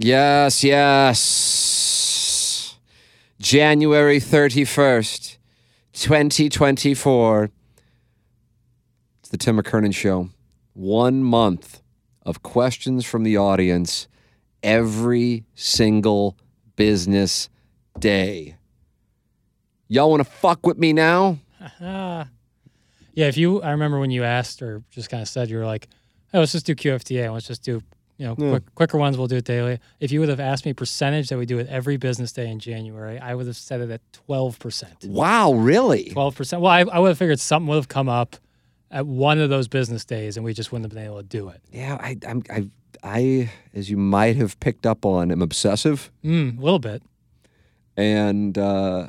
Yes, yes. January 31st, 2024. It's the Tim McKernan Show. One month of questions from the audience every single business day. Y'all want to fuck with me now? Yeah, if you, I remember when you asked or just kind of said, you were like, oh, let's just do QFTA. Let's just do, you know, Yeah. quick, quicker ones. We'll do it daily. If you would have asked me percentage that we do it every business day in January, I would have said it at 12%. Wow, really? 12%. Well, I, I would have figured something would have come up at one of those business days and we just wouldn't have been able to do it. Yeah, I, I'm, I, I, as you might have picked up on, am obsessive. Mm, a little bit. And uh,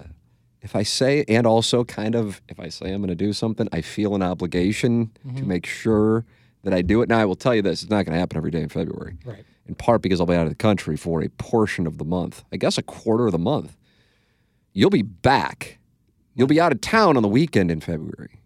if I say, and also kind of, if I say I'm going to do something, I feel an obligation to make sure that I do it. Now, I will tell you this it's not going to happen every day in February. Right. In part because I'll be out of the country for a portion of the month, I guess a quarter of the month. You'll be back. You'll be out of town on the weekend in February,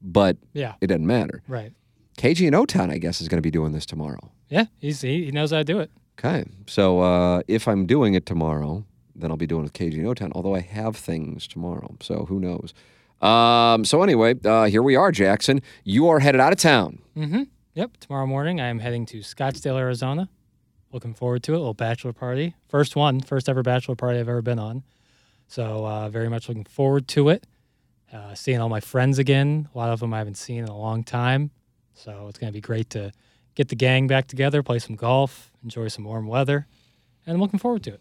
but Yeah. it doesn't matter. Right. KG and O Town, I guess, is going to be doing this tomorrow. Yeah. He's, he, he knows how to do it. Okay. So uh, if I'm doing it tomorrow, then I'll be doing it with KG and O-Town, although I have things tomorrow. So who knows? Um, so anyway, uh, here we are, Jackson. You are headed out of town. Mm-hmm. Yep. Tomorrow morning, I am heading to Scottsdale, Arizona. Looking forward to it. A little bachelor party. First one, first ever bachelor party I've ever been on. So uh, very much looking forward to it. Uh, seeing all my friends again. A lot of them I haven't seen in a long time. So it's going to be great to get the gang back together, play some golf, enjoy some warm weather, and I'm looking forward to it.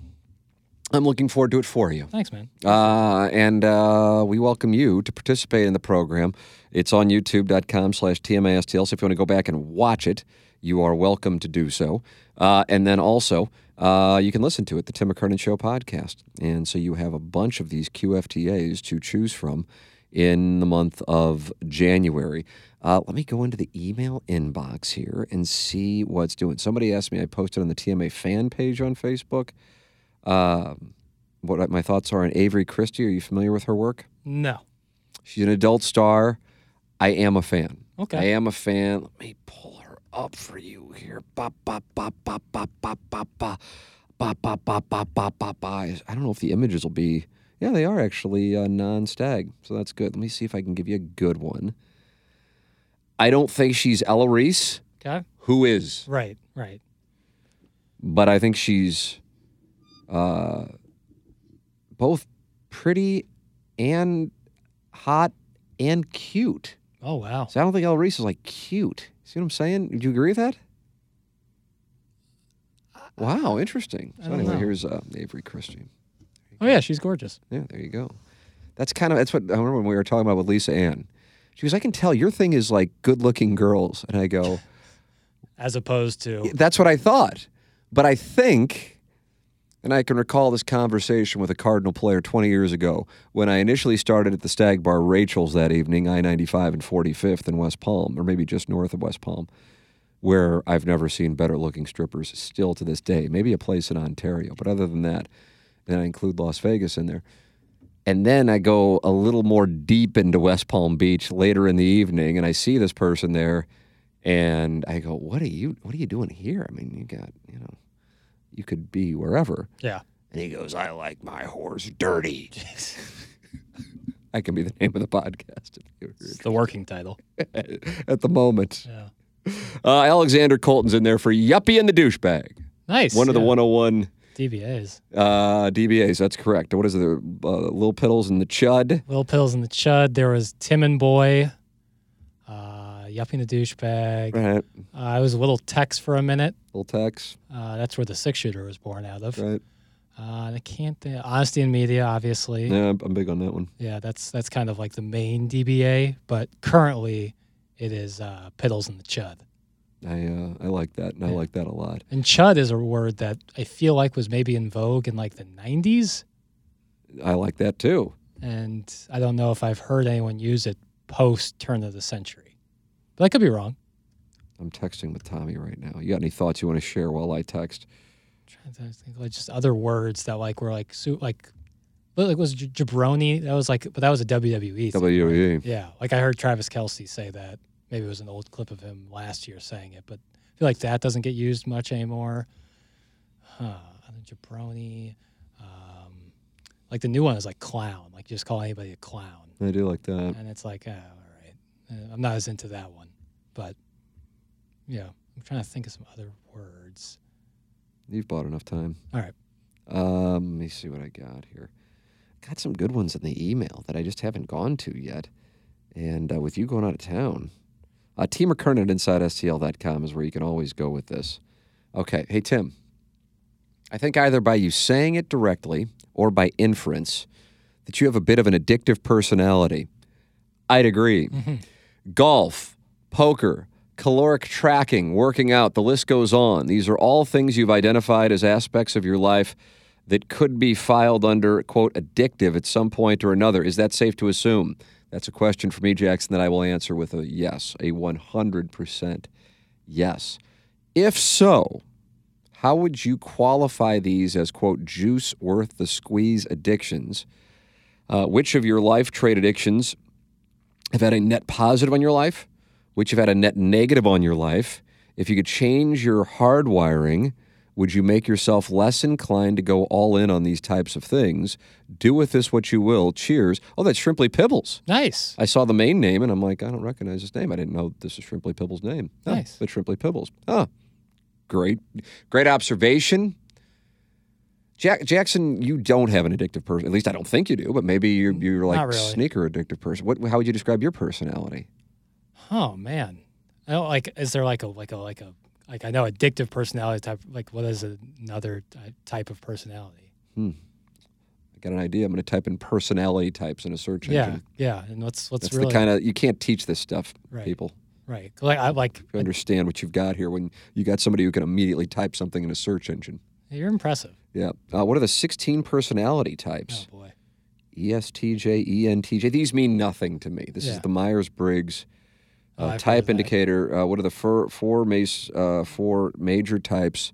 I'm looking forward to it for you. Thanks, man. Uh, and uh, we welcome you to participate in the program. It's on youtube.com slash TMASTL. So if you want to go back and watch it, you are welcome to do so. Uh, and then also, uh, you can listen to it, the Tim McKernan Show podcast. And so you have a bunch of these QFTAs to choose from in the month of January. Uh, let me go into the email inbox here and see what's doing. Somebody asked me, I posted on the TMA fan page on Facebook um, what my thoughts are on Avery Cristy. Are you familiar with her work? No. She's an adult star. I am a fan. Okay. I am a fan. Let me pull her up for you here. Ba ba ba ba ba ba ba ba ba ba ba ba ba ba ba. I don't know if the images will be. Yeah, they are actually uh, non-stag, so that's good. Let me see if I can give you a good one. I don't think she's Ella Reese. Okay. Who is? Right. Right. but I think she's uh, both pretty and hot and cute. Oh wow. So I don't think Elle Reese is like cute. See what I'm saying? Do you agree with that? Wow, interesting. So anyway, know. here's uh, Avery Cristy. Oh yeah, she's gorgeous. Yeah, there you go. That's kind of that's what I remember when we were talking about with Lisa Ann. She goes, "I can tell your thing is like good-looking girls," and I go, As opposed to That's what I thought. But I think, and I can recall this conversation with a Cardinal player 20 years ago when I initially started at the Stag Bar Rachel's that evening, I 95 and 45th in West Palm, or maybe just north of West Palm, where I've never seen better looking strippers still to this day. Maybe a place in Ontario. But other than that, then I include Las Vegas in there. And then I go a little more deep into West Palm Beach later in the evening, and I see this person there, and I go, "What are you? What are you doing here? I mean, you got, you know, you could be wherever." yeah. And he goes, "I like my horse dirty." I can be the name of the podcast It's the working title. at the moment. Yeah. Uh, Alexander Colton's in there for Yuppie and the douchebag. Nice. One of the yeah. 101 DBAs. Uh, DBAs, that's correct. What is it? Uh, Lil Piddles and the Chud. Lil Pills and the Chud. There was Tim and Boy. Yuppie and the Douchebag. Right. Uh, I was a little Tex for a minute. Little Tex. Uh, that's where the six shooter was born out of. Right. Uh, I can't think. Honesty in Media, obviously. Yeah, I'm big on that one. Yeah, that's that's kind of like the main DBA, but currently it is uh, Piddles and the Chud. I uh, I like that, and I like that a lot. And Chud is a word that I feel like was maybe in vogue in like the 90s. I like that too. And I don't know if I've heard anyone use it post turn of the century. But I could be wrong. I'm texting with Tommy right now. You got any thoughts you want to share while I text? trying to think like just other words that like were like su- like like was jabroni that was like but that was a WWE thing, WWE. right? yeah like I heard Travis Kelce say that maybe it was an old clip of him last year saying it but I feel like that doesn't get used much anymore huh jabroni um, like the new one is like clown like just call anybody a clown I do like that. and it's like oh, Uh, I'm not as into that one but yeah I'm trying to think of some other words You've bought enough time. all right Um, let me see what I got here. Got some good ones in the email that I just haven't gone to yet. And uh, with you going out of town, uh, T. McKernan at InsideSTL.com is where you can always go with this. Okay. Hey, Tim. I think either by you saying it directly or by inference that you have a bit of an addictive personality. I'd agree. Golf, poker, caloric tracking, working out, the list goes on. These are all things you've identified as aspects of your life that could be filed under, quote, addictive at some point or another. Is that safe to assume? That's a question for me, Jackson, that I will answer with a yes, a 100% yes. If so, how would you qualify these as, quote, juice worth the squeeze addictions? Uh, which of your life trade addictions have had a net positive on your life? Which have had a net negative on your life? If you could change your hardwiring, would you make yourself less inclined to go all in on these types of things? Do with this what you will. Cheers. Oh, that's Shrimply Pibbles. nice I saw the main name and I'm like, I don't recognize his name. I didn't know this is Shrimply Pibbles' name. Oh, Nice. But Shrimply Pibbles. Huh. Great. Great observation. Jack, Jackson, you don't have an addictive person. At least I don't think you do, but maybe you're, mm, you're like Not really. sneaker addictive person. What, how would you describe your personality? Oh man, I don't like. Is there like a like a like a like I know addictive personality type. Like what is another type of personality? Hmm. I got an idea. I'm going to type in personality types in a search Yeah, engine. yeah. And what's what's That's really the kind of you can't teach this stuff, Right. people. right? Like I like. You understand what you've got here when you got somebody who can immediately type something in a search engine. You're impressive. Yeah. Uh, what are the 16 personality Oh types? boy. E ESTJ, ENTJ. These mean nothing to me. This is the Myers Briggs Oh, uh, I've type indicator. Uh, what are the four, four, mace, uh, four major types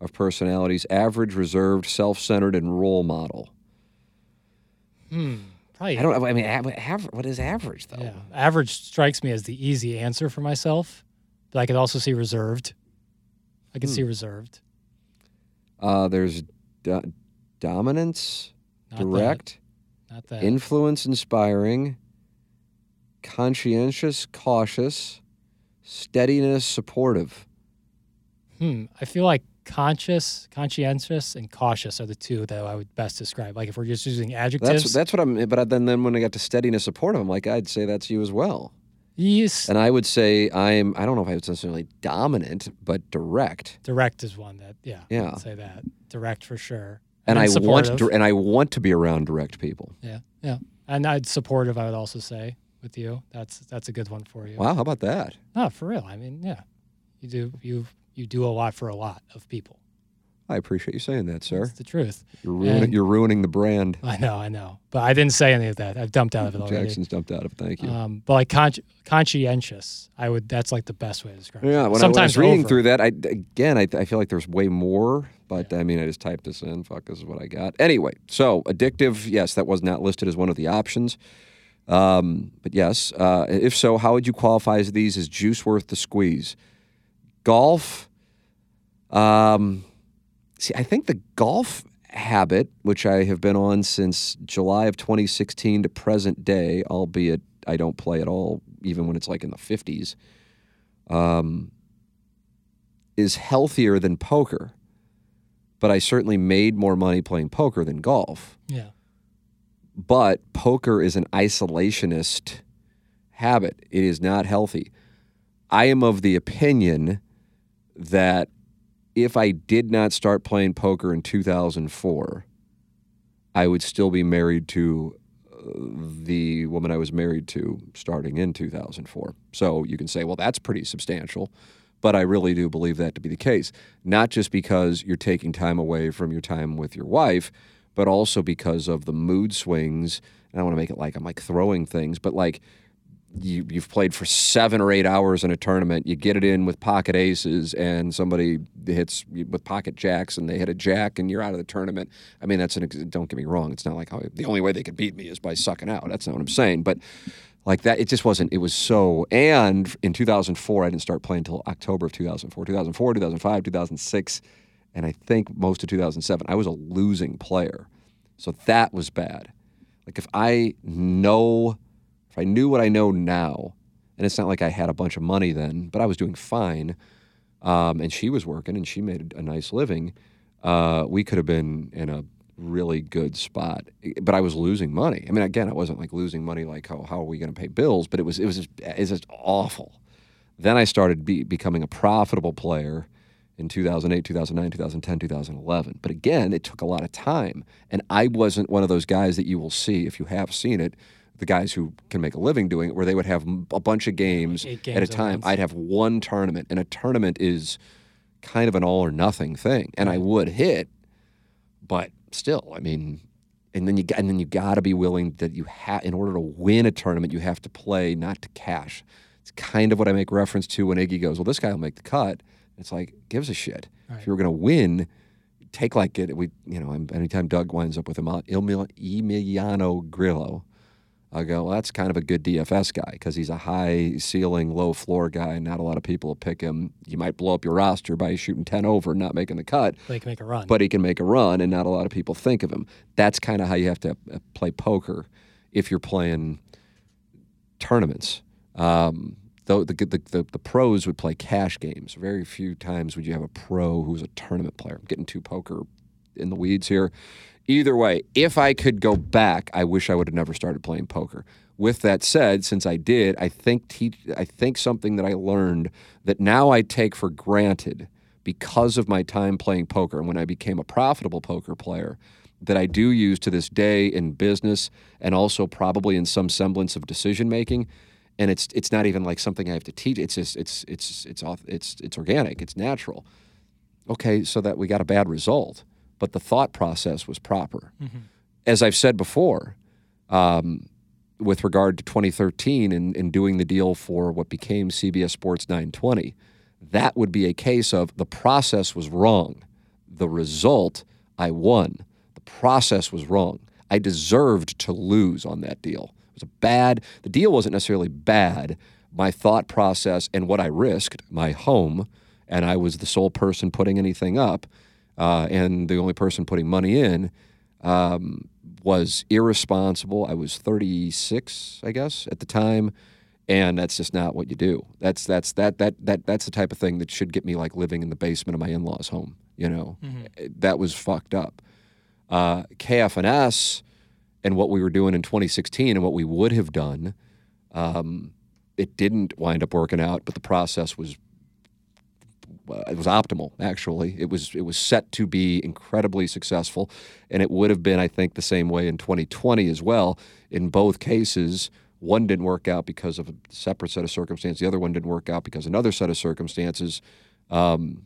of personalities? Average, reserved, self centered, and role model. Hmm. Probably. I don't I mean, aver- what is average, though? Yeah. Average strikes me as the easy answer for myself, but I could also see reserved. I Hmm. can see reserved. Uh, there's do- dominance, Not that. direct, Not that. influence, inspiring, conscientious, cautious, steadiness, supportive. Hmm. I feel like conscious, conscientious, and cautious are the two that I would best describe. Like if we're just using adjectives. That's that's what I'm. But then then when I got to steadiness, supportive, I'm like, I'd say that's you as well. Yes. And I would say I'm. I don't know if I was necessarily dominant, but direct. Direct is one that, yeah, Yeah. would say that. Direct for sure. And then I want and I want to be around direct people. Yeah, yeah. And I'd supportive. I would also say with you. That's that's a good one for you. Wow, how about that? No, for real. I mean, yeah, you do you you do a lot for a lot of people. I appreciate you saying that, sir. That's the truth. You're ruining, And- you're ruining the brand. I know, I know, but I didn't say any of that. I've dumped out of it already. Jackson's dumped out of. it. Thank you. Um, but like con- conscientious, I would. That's like the best way to describe it. Yeah, when I, when I Sometimes was reading over. through that, I again, I, I feel like there's way more, but I mean, I just typed this in. Fuck, this is what I got. Anyway, so addictive, yes, that was not listed as one of the options. Um, but yes, uh, if so, how would you qualify as these as juice worth the squeeze? Golf. Um, see, I think the golf habit, which I have been on since July of 2016 to present day, albeit I don't play at all, even when it's like in the 50s um, is healthier than poker. but I certainly made more money playing poker than golf. Yeah. But poker is an isolationist habit. It is not healthy. I am of the opinion that if I did not start playing poker in 2004, I would still be married to uh, the woman I was married to starting in 2004. So you can say, well, that's pretty substantial. But I really do believe that to be the case. Not just because you're taking time away from your time with your wife, but also because of the mood swings. And I want to make it like I'm like throwing things, but like you, you've played for seven or eight hours in a tournament. You get it in with pocket aces, and somebody hits with pocket jacks, and they hit a jack, and you're out of the tournament. I mean, that's an. Don't get me wrong. It's not like the only way they could beat me is by sucking out. That's not what I'm saying. But like that, it just wasn't. It was so. And in 2004, I didn't start playing until October of 2004. 2004, 2005, 2006, and I think most of 2007. I was a losing player, so that was bad. Like if I know if I knew what I know now, and it's not like I had a bunch of money then, but I was doing fine, um, and she was working and she made a nice living, uh, we could have been in a really good spot. But I was losing money. I mean, again, I wasn't like losing money like how, how are we going to pay bills, but it was it was just, was just awful. Then I started be, becoming a profitable player in 2008, 2009, 2010, 2011. But again, it took a lot of time. And I wasn't one of those guys that you will see if you have seen it, the guys who can make a living doing it, where they would have a bunch of games, at a games at time. once. I'd have one tournament, and a tournament is kind of an all or nothing thing. And I would hit, but still, I mean, and then you got- and then you got to be willing that you have in order to win a tournament, you have to play not to cash. It's kind of what I make reference to when Iggy goes, "Well, this guy will make the cut." It's like gives a shit. If you were going to win, take like it. We, you know, anytime Doug winds up with Emil- Emil- Emiliano Grillo, I go, well, that's kind of a good DFS guy because he's a high ceiling, low floor guy. Not a lot of people will pick him. You might blow up your roster by shooting 10 over and not making the cut, They can make a run. but he can make a run, and not a lot of people think of him. That's kind of how you have to uh, play poker if you're playing tournaments. Um, though the, the, the, the pros would play cash games. Very few times would you have a pro who's a tournament player. I'm getting too poker in the weeds here. Either way, if I could go back, I wish I would have never started playing poker. With that said, since I did, I think teach, I think something that I learned that now I take for granted because of my time playing poker and when I became a profitable poker player that I do use to this day in business and also probably in some semblance of decision making and it's it's not even like something I have to teach. It's just it's it's it's it's it's organic. It's natural. Okay so that we got a bad result but the thought process was proper. As I've said before um, with regard to 2013 and, and doing the deal for what became CBS Sports 920 that would be a case of the process was wrong. The result I won. The process was wrong. I deserved to lose on that deal. It was a bad the deal wasn't necessarily bad. My thought process and what I risked my home and I was the sole person putting anything up uh, and the only person putting money in um, was irresponsible. I was 36, I guess, at the time, and that's just not what you do. That's that's that that that that's the type of thing that should get me like living in the basement of my in-laws' home. You know, that was fucked up. Uh, KFNS and what we were doing in 2016 and what we would have done, um, it didn't wind up working out, but the process was it was optimal actually. It was it was set to be incredibly successful and it would have been i think the same way in 2020 as well. In both cases one didn't work out because of a separate set of circumstances the other one didn't work out because of another set of circumstances um,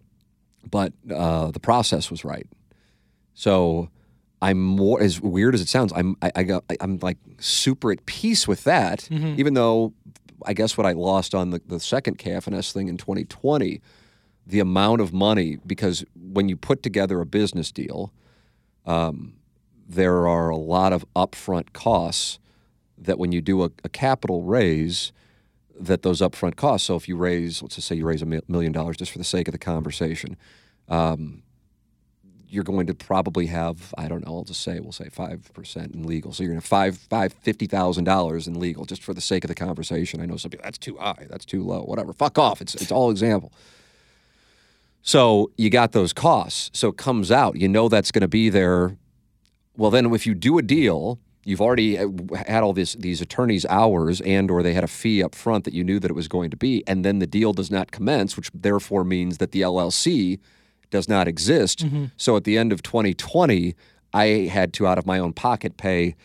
but uh, the process was right. So I'm more as weird as it sounds. I'm I, I got I'm like super at peace with that, even though I guess what I lost on the, the second KFNS thing in 2020, the amount of money because when you put together a business deal, um, there are a lot of upfront costs that when you do a, a capital raise, that those upfront costs. So if you raise, let's just say you raise a million dollars just for the sake of the conversation, um, you're going to probably have I don't know. I'll just say we'll say five percent in legal. So you're going to five five fifty thousand dollars in legal just for the sake of the conversation. I know some people that's too high, that's too low, whatever. Fuck off. It's it's all example. So you got those costs. So it comes out, you know that's going to be there. Well, then if you do a deal, you've already uh, had all this these attorneys' hours, and or they had a fee up front that you knew that it was going to be, and then the deal does not commence, which therefore means that the LLC does not exist. So at the end of 2020, I had to out of my own pocket pay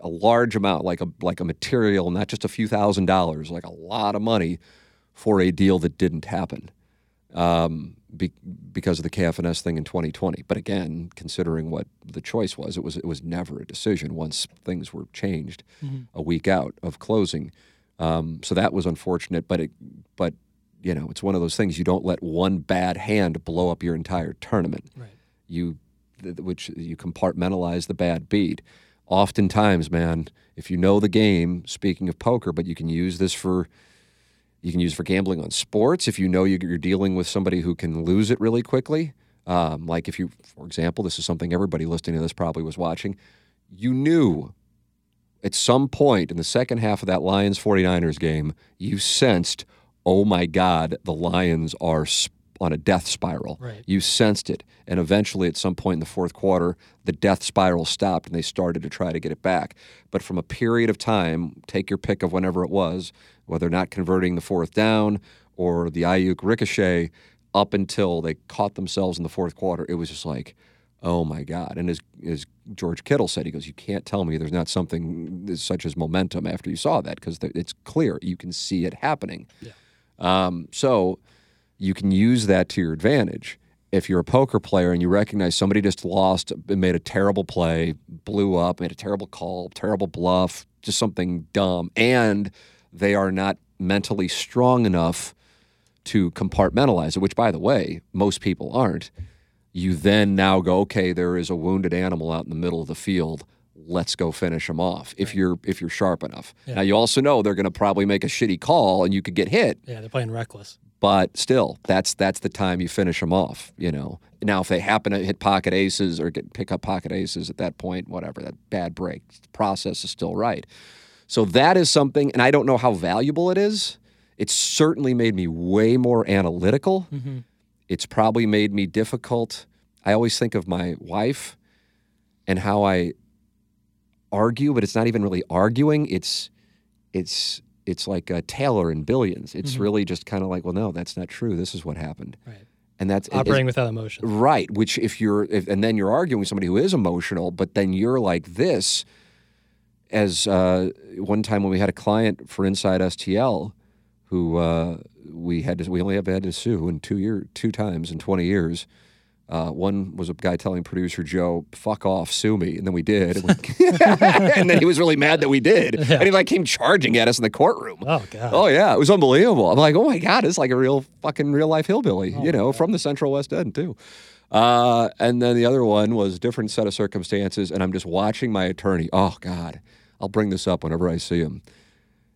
a large amount, like a like a material, not just a few thousand dollars, like a lot of money for a deal that didn't happen um, be, because of the KFNS thing in 2020. But again, considering what the choice was, it was it was never a decision once things were changed a week out of closing. Um, so that was unfortunate, but it but you know it's one of those things you don't let one bad hand blow up your entire tournament. Right. You th- which you compartmentalize the bad beat. Oftentimes, man, if you know the game, speaking of poker, but you can use this for you can use for gambling on sports if you know you- you're dealing with somebody who can lose it really quickly. Um, like if you, for example, this is something everybody listening to this probably was watching. You knew at some point in the second half of that Lions 49ers game, you sensed, oh my God, the Lions are on a death spiral. Right. You sensed it. And eventually, at some point in the fourth quarter, the death spiral stopped and they started to try to get it back. But from a period of time, take your pick of whenever it was, whether not converting the fourth down or the Aiyuk ricochet, up until they caught themselves in the fourth quarter, it was just like, oh my God. And as, as George Kittle said, he goes, you can't tell me there's not something such as momentum after you saw that because it's clear. You can see it happening. Yeah. Um, so you can use that to your advantage. If you're a poker player and you recognize somebody just lost, and made a terrible play, blew up, made a terrible call, terrible bluff, just something dumb, and they are not mentally strong enough to compartmentalize it, which, by the way, most people aren't, you then now go, okay, there is a wounded animal out in the middle of the field. Let's go finish them off. If you're if you're sharp enough. Now you also know they're going to probably make a shitty call and you could get hit Yeah, they're playing reckless. but still that's that's the time you finish them off you know now if they happen to hit pocket aces or get pick up pocket aces at that point whatever that bad break the process is still right so that is something and i don't know how valuable it is it's certainly made me way more analytical mm-hmm. it's probably made me difficult i always think of my wife and how i argue but it's not even really arguing it's it's it's like a Taylor in billions. It's mm-hmm. really just kind of like, well, no, that's not true. This is what happened, Right. and that's Operating without emotion. right. Which if you're, if, and then you're arguing with somebody who is emotional, but then you're like this. As uh, one time when we had a client for Inside STL, who uh, we had to, we only have had to sue in two year two times in twenty years. Uh, one was a guy telling producer Joe, "Fuck off, sue me," and then we did, and, we- and then he was really mad that we did, and he like came charging at us in the courtroom. Oh god. Oh yeah, it was unbelievable. I'm like, oh my god, it's like a real fucking real life hillbilly, you know, from the Central West End too. Uh, and then the other one was different set of circumstances, and I'm just watching my attorney. Oh God, I'll bring this up whenever I see him,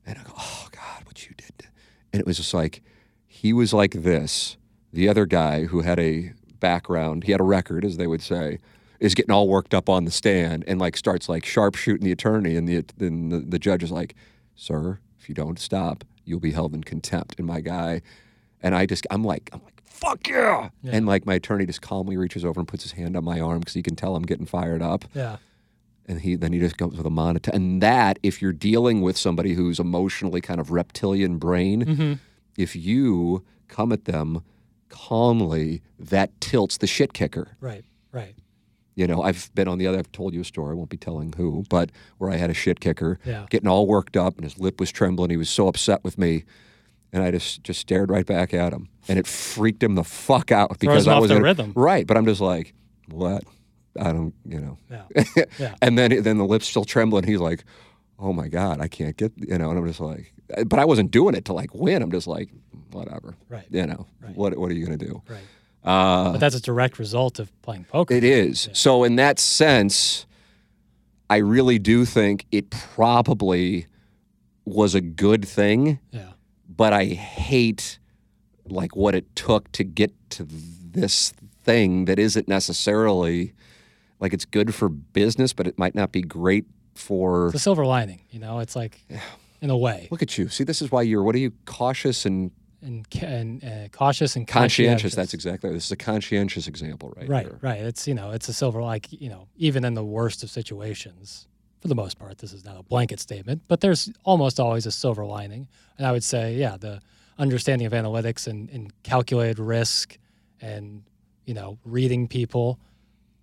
and I go, oh God, what you did, and it was just like he was like this. The other guy who had a background, he had a record, as they would say, is getting all worked up on the stand and like starts like sharpshooting the attorney, and the then the, the judge is like, "Sir, if you don't stop, you'll be held in contempt." And my guy, and I just, I'm like, I'm like, "Fuck yeah!" And like my attorney just calmly reaches over and puts his hand on my arm because he can tell I'm getting fired up, Yeah. And he then he just goes with a monitor. And that, if you're dealing with somebody who's emotionally kind of reptilian brain, mm-hmm. if you come at them calmly, that tilts the shit kicker. Right. Right. You know, I've been on the other. I've told you a story. I won't be telling who, but where I had a shit kicker, Yeah. getting all worked up, and his lip was trembling. He was so upset with me, and I just just stared right back at him, and it freaked him the fuck out because I off was the in rhythm. right. But I'm just like, what? I don't, you know. Yeah. Yeah. and then then the lips still trembling. He's like, oh my god, I can't get, you know. And I'm just like, but I wasn't doing it to like win. I'm just like, whatever. Right. You know, what what are you gonna do? Right. Uh, But that's a direct result of playing poker. it is. So in that sense, I really do think it probably was a good thing, Yeah. but I hate like what it took to get to this thing that isn't necessarily like it's good for business, but it might not be great for a silver lining. You know, it's like, in a way. Look at you. See, this is why you're what are you cautious and and and uh, cautious and Conscientious. That's exactly. This is a conscientious example, right? right. here. Right. It's you know it's a silver like you know even in the worst of situations, for the most part, this is not a blanket statement, but there's almost always a silver lining, and I would say yeah the understanding of analytics and, and calculated risk and you know reading people.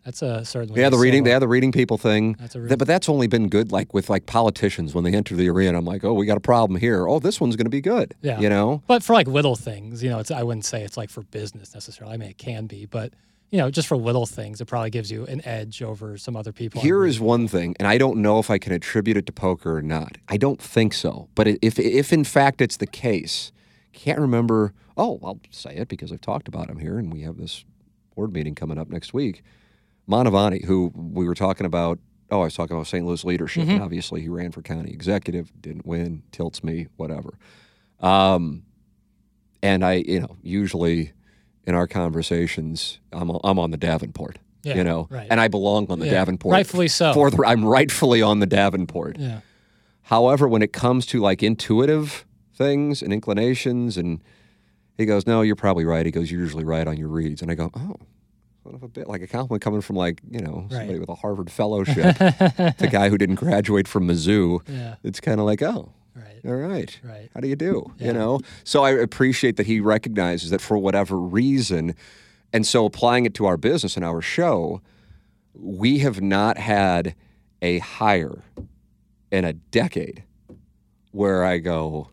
That's a certainly Yeah, the reading, yeah, the reading people thing. That's a real- but that's only been good, like with like politicians when they enter the arena. I'm like, oh, we got a problem here. Oh, this one's going to be good. Yeah. you know. But for like little things, you know, it's I wouldn't say it's like for business necessarily. I mean, it can be, but you know, just for little things, it probably gives you an edge over some other people. Here is one thing, and I don't know if I can attribute it to poker or not. I don't think so. But if if in fact it's the case, can't remember. Oh, I'll say it because I've talked about him here, and we have this board meeting coming up next week. Mantovani, who we were talking about. Oh, I was talking about St. Louis leadership, and obviously he ran for county executive, didn't win, tilts me, whatever. Um, and I, you know, usually in our conversations, I'm I'm on the Davenport. Yeah, you know, right. and I belong on the Yeah, Davenport. rightfully so. For the, I'm rightfully on the Davenport. Yeah. However, when it comes to like intuitive things and inclinations, and he goes, "No, you're probably right." He goes, "You're usually right on your reads," and I go, "Oh." Son of a bit like a compliment coming from like you know somebody Right. with a Harvard fellowship, the guy who didn't graduate from Mizzou. Yeah. It's kind of like, oh, Right. all right. Right. How do you do? Yeah. You know? So I appreciate that he recognizes that for whatever reason, and so applying it to our business and our show, we have not had a hire in a decade where I go,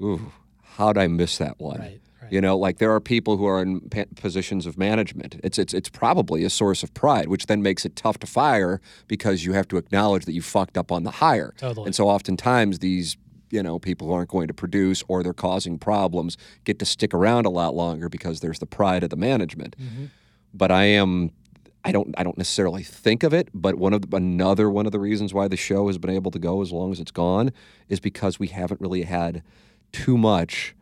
ooh, how'd I miss that one? Right, right. You know, like there are people who are in pa- positions of management. It's it's it's probably a source of pride, which then makes it tough to fire because you have to acknowledge that you fucked up on the hire. Totally. And so oftentimes these you know people who aren't going to produce or they're causing problems get to stick around a lot longer because there's the pride of the management. Mm-hmm. But I am I don't I don't necessarily think of it, but one of the, another one of the reasons why the show has been able to go as long as it's gone is because we haven't really had too much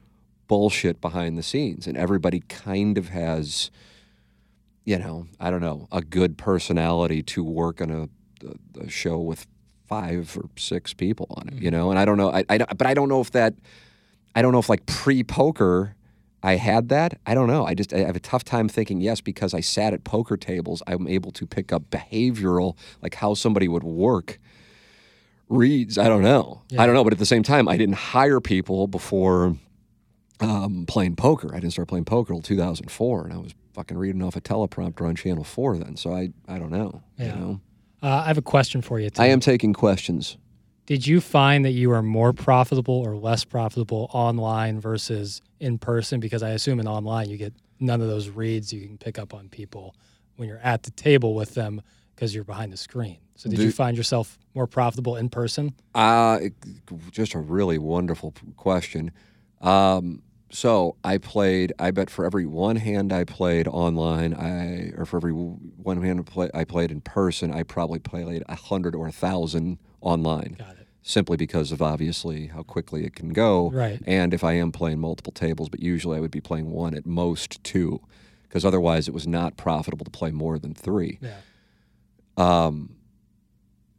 bullshit behind the scenes and everybody kind of has you know, I don't know, a good personality to work on a, a, a show with five or six people on it, you mm-hmm. know. And I don't know, I, I but I don't know if that, I don't know if like pre poker, I had that. I don't know. I just I have a tough time thinking yes because I sat at poker tables. I'm able to pick up behavioral, like how somebody would work reads. I don't know. I don't know. But at the same time, I didn't hire people before um, playing poker. I didn't start playing poker until 2004, and I was fucking reading off a teleprompter on Channel Four then. So I I don't know. Yeah. You know, Uh, I have a question for you. Tim. I am taking questions. Did you find that you are more profitable or less profitable online versus in person? Because I assume in online you get none of those reads you can pick up on people when you're at the table with them because you're behind the screen. So did you find yourself more profitable in person? Uh, just a really wonderful question. Um, so I played. I bet for every one hand I played online, I or for every one hand I play, I played in person, I probably played a hundred or a thousand online. Got it. Simply because of obviously how quickly it can go, Right. And if I am playing multiple tables, but usually I would be playing one at most two, because otherwise it was not profitable to play more than three. Yeah. Um,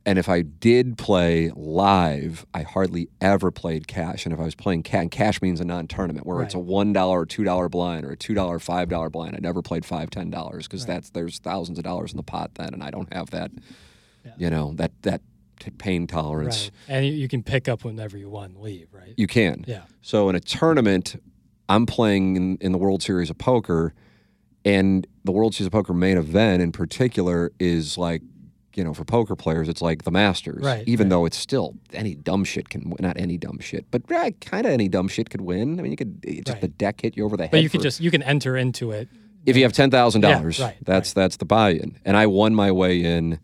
and if I did play live, I hardly ever played cash. And if I was playing cash, and cash means a non-tournament where it's a one dollar or two dollar blind or a two dollar five dollar blind. I never played five ten dollars because that's there's thousands of dollars in the pot then, and I don't have that, you know, that that t- pain tolerance. Right. And you, you can pick up whenever you want and leave, right? You can. Yeah. So in a tournament, I'm playing in, in the World Series of Poker, and the World Series of Poker main event in particular is like, you know, for poker players, it's like the Masters. Right, Even right. though it's still any dumb shit can win. Not any dumb shit, but kind of any dumb shit could win. I mean, you could just Right. the deck hit you over the head. But you could just you can enter into it. if you have ten thousand dollars, right, that's that's the buy-in. And I won my way in.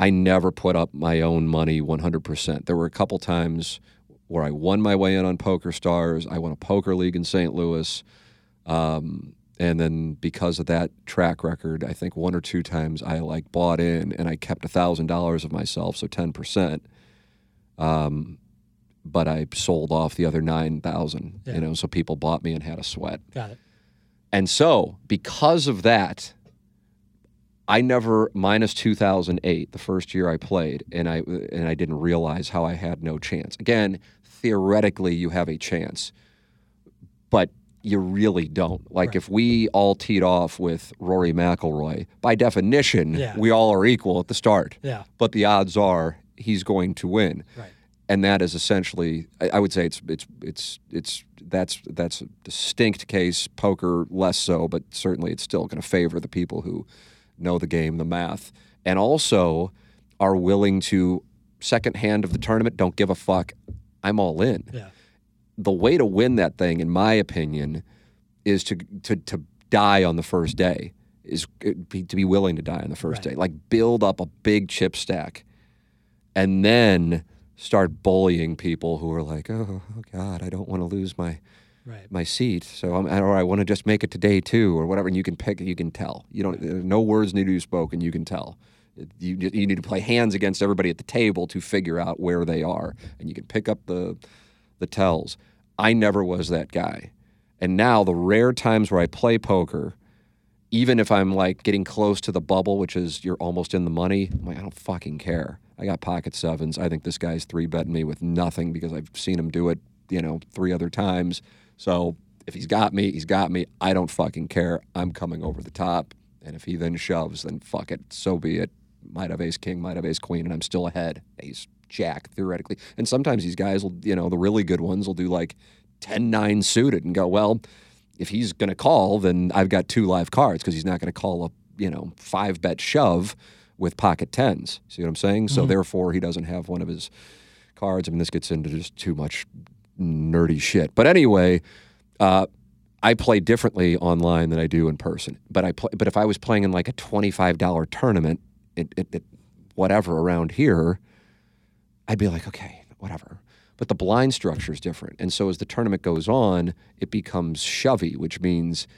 I never put up my own money one hundred percent. There were a couple times where I won my way in on Poker Stars. I won a poker league in St. Louis, um, and then because of that track record, I think one or two times I like bought in and I kept a thousand dollars of myself, so ten percent. Um, but I sold off the other nine thousand. Yeah. You know, so people bought me and had a sweat. Got it. And so, because of that, I never minus 2008, the first year I played, and I and I didn't realize how I had no chance. Again, theoretically, you have a chance, but you really don't. Like Right. if we all teed off with Rory McIlroy, by definition, Yeah. we all are equal at the start. Yeah. But the odds are he's going to win. Right. And that is essentially, I, I would say it's it's it's it's that's that's a distinct case. Poker less so, but certainly it's still going to favor the people who know the game, the math, and also are willing to second hand of the tournament. Don't give a fuck. I'm all in Yeah. The way to win that thing, in my opinion, is to to to die on the first day. Is uh, be, to be willing to die on the first Right. day, like build up a big chip stack, and then start bullying people who are like, oh, oh God, I don't want to lose my Right. my seat, so I'm, or I want to just make it to day two or whatever. And you can pick, you can tell. You don't. No words need to be spoken. You can tell. You you need to play hands against everybody at the table to figure out where they are, and you can pick up the the tells. I never was that guy, and now the rare times where I play poker, even if I'm like getting close to the bubble, which is you're almost in the money, I'm like I don't fucking care. I got pocket sevens. I think this guy's three betting me with nothing because I've seen him do it, you know, three other times. So if he's got me, he's got me. I don't fucking care. I'm coming over the top. And if he then shoves, then fuck it. So be it. Might have ace king, might have ace queen, and I'm still ahead. Ace jack, theoretically. And sometimes these guys will, you know, the really good ones will do like 10 9 suited and go, well, if he's going to call, then I've got two live cards because he's not going to call a, you know, five bet shove with pocket tens. See what I'm saying? So therefore, he doesn't have one of his cards. I mean, this gets into just too much nerdy shit. But anyway, uh, I play differently online than I do in person. But I play, but if I was playing in like a twenty-five dollar tournament, it, it, it, whatever around here, I'd be like, okay, whatever. But the blind structure is different, and so as the tournament goes on, it becomes shovey, which means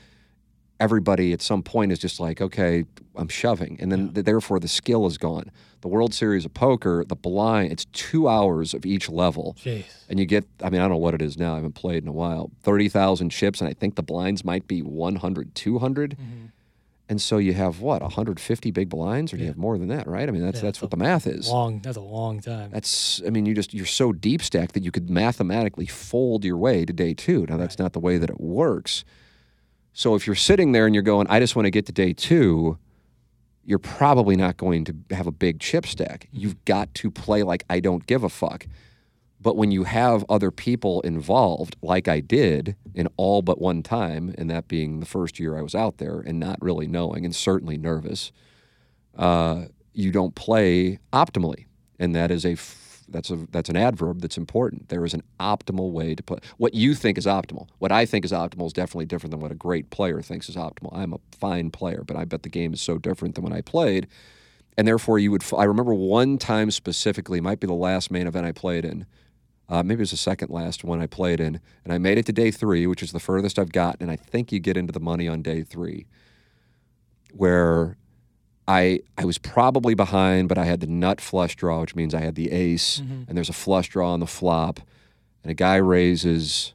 everybody at some point is just like, okay, I'm shoving, and then th- therefore the skill is gone. The World Series of Poker, the blind, it's two hours of each level. Jeez. And you get, I mean, I don't know what it is now. I haven't played in a while. 30,000 chips, and I think the blinds might be 100, 200. Mm-hmm. And so you have what, 150 big blinds, or do you have more than that, right? I mean, that's Yeah, that's it's what the math is. Long. That's a long time. That's, I mean, you just, you're so deep stacked that you could mathematically fold your way to day two. Now, that's not the way that it works. So if you're sitting there and you're going, I just want to get to day two, you're probably not going to have a big chip stack. Mm-hmm. You've got to play like I don't give a fuck. But when you have other people involved, like I did in all but one time, and that being the first year I was out there and not really knowing and certainly nervous, uh, you don't play optimally, and that is a f- that's a that's an adverb that's important. There is an optimal way to play. What you think is optimal, what I think is optimal, is definitely different than what a great player thinks is optimal. I'm a fine player, but I bet the game is so different than when I played, and therefore you would. f- I remember one time specifically, might be the last main event I played in. Uh, maybe it was the second last one I played in, and I made it to day three, which is the furthest I've gotten, and I think you get into the money on day three, where I I was probably behind, but I had the nut flush draw, which means I had the ace, and there's a flush draw on the flop, and a guy raises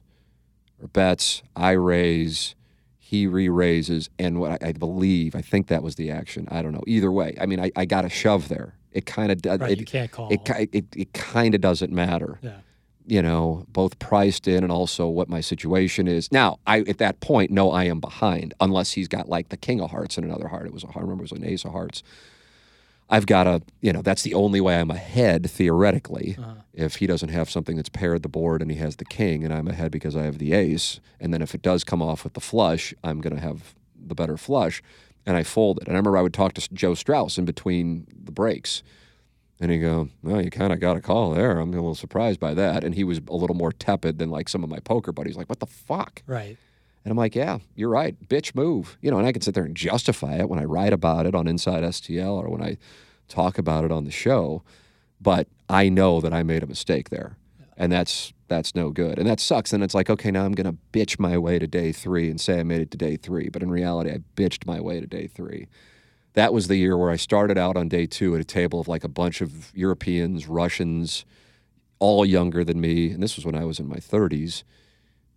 or bets, I raise, he re-raises, and what I, I believe, I think that was the action. I don't know. Either way, I mean, I, I got a shove there. It kind of does. Right, it, you can't call. It, ki- it, it kind of doesn't matter yeah. You know, both priced in and also what my situation is. Now, I at that point know I am behind unless he's got like the king of hearts and another heart. It was a, I remember it was an ace of hearts. I've got a, you know, that's the only way I'm ahead theoretically. Uh-huh. If he doesn't have something that's paired the board and he has the king and I'm ahead because I have the ace, and then if it does come off with the flush, I'm going to have the better flush, and I fold it. And I remember I would talk to Joe Strauss in between the breaks. And he'd go, Well, you kind of got a call there. I'm a little surprised by that. And he was a little more tepid than like some of my poker buddies, like, What the fuck? Right. And I'm like, Yeah, you're right. Bitch, move. You know, and I can sit there and justify it when I write about it on Inside STL or when I talk about it on the show. But I know that I made a mistake there. And that's that's no good. And that sucks. And it's like, okay, now I'm gonna bitch my way to day three and say I made it to day three. But in reality, I bitched my way to day three that was the year where I started out on day two at a table of like a bunch of Europeans, Russians, all younger than me, and this was when I was in my 30s.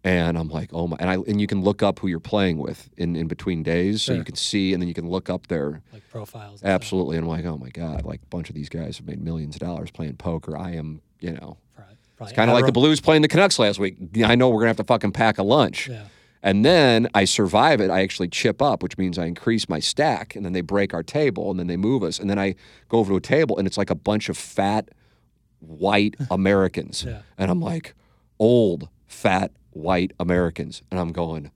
And I'm like, oh my! And I and you can look up who you're playing with in, in between days, so you can see, and then you can look up their Like profiles. and stuff. absolutely. And I'm like, oh my god! Like a bunch of these guys have made millions of dollars playing poker. I am, you know, Right. Probably It's kind of like the Blues playing the Canucks last week. I know we're gonna have to fucking pack a lunch. Yeah. And then I survive it. I actually chip up, which means I increase my stack, and then they break our table, and then they move us, and then I go over to a table, and it's like a bunch of fat, white Americans, Yeah. and I'm like, old, fat, white Americans, and I'm going,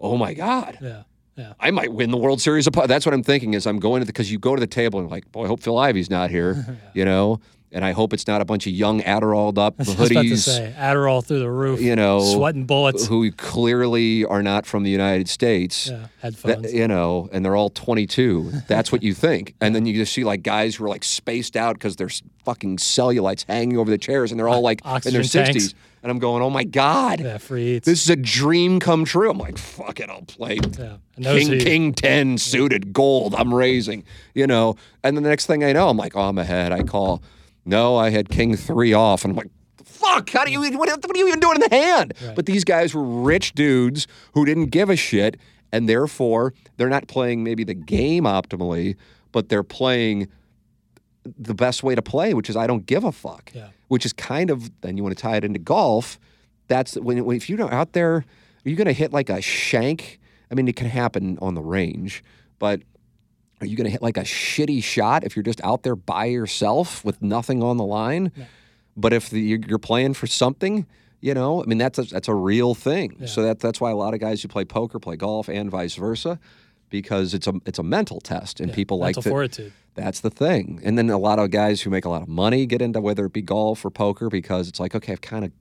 oh my god, Yeah. Yeah. I might win the World Series of. Po-" That's what I'm thinking. Is I'm going to because you go to the table and like, boy, I hope Phil Ivey's not here, you know, and I hope it's not a bunch of young Adderall up I was about to hoodies say Adderall through the roof. you know, sweating bullets. who clearly are not from the United States. yeah, That- you know, and they're all 22. That's what you think. And then you just see like guys who are like spaced out because there's fucking cellulites hanging over the chairs and they're all like in their Oxygen 60s. tanks. And I'm going, oh my God, yeah, this is a dream come true. I'm like, fuck it, I'll play yeah. King who- King 10 suited gold. I'm raising, you know. And then the next thing I know, I'm like, oh, I'm ahead. I call, no, I had King 3 off. And I'm like, fuck, how do you, what, what are you even doing in the hand? But these guys were rich dudes who didn't give a shit. And therefore, they're not playing maybe the game optimally, but they're playing the best way to play, which is I don't give a fuck. Yeah. Which is kind of then you want to tie it into golf. That's when, when if you're out there, are you going to hit like a shank? I mean, it can happen on the range, but are you going to hit like a shitty shot if you're just out there by yourself with nothing on the line? But if the, you're playing for something, you know, I mean that's a, that's a real thing. So that that's why a lot of guys who play poker play golf and vice versa, because it's a it's a mental test, and people like to, fortitude. that's the thing. And then a lot of guys who make a lot of money get into whether it be golf or poker because it's like, okay, I've kind of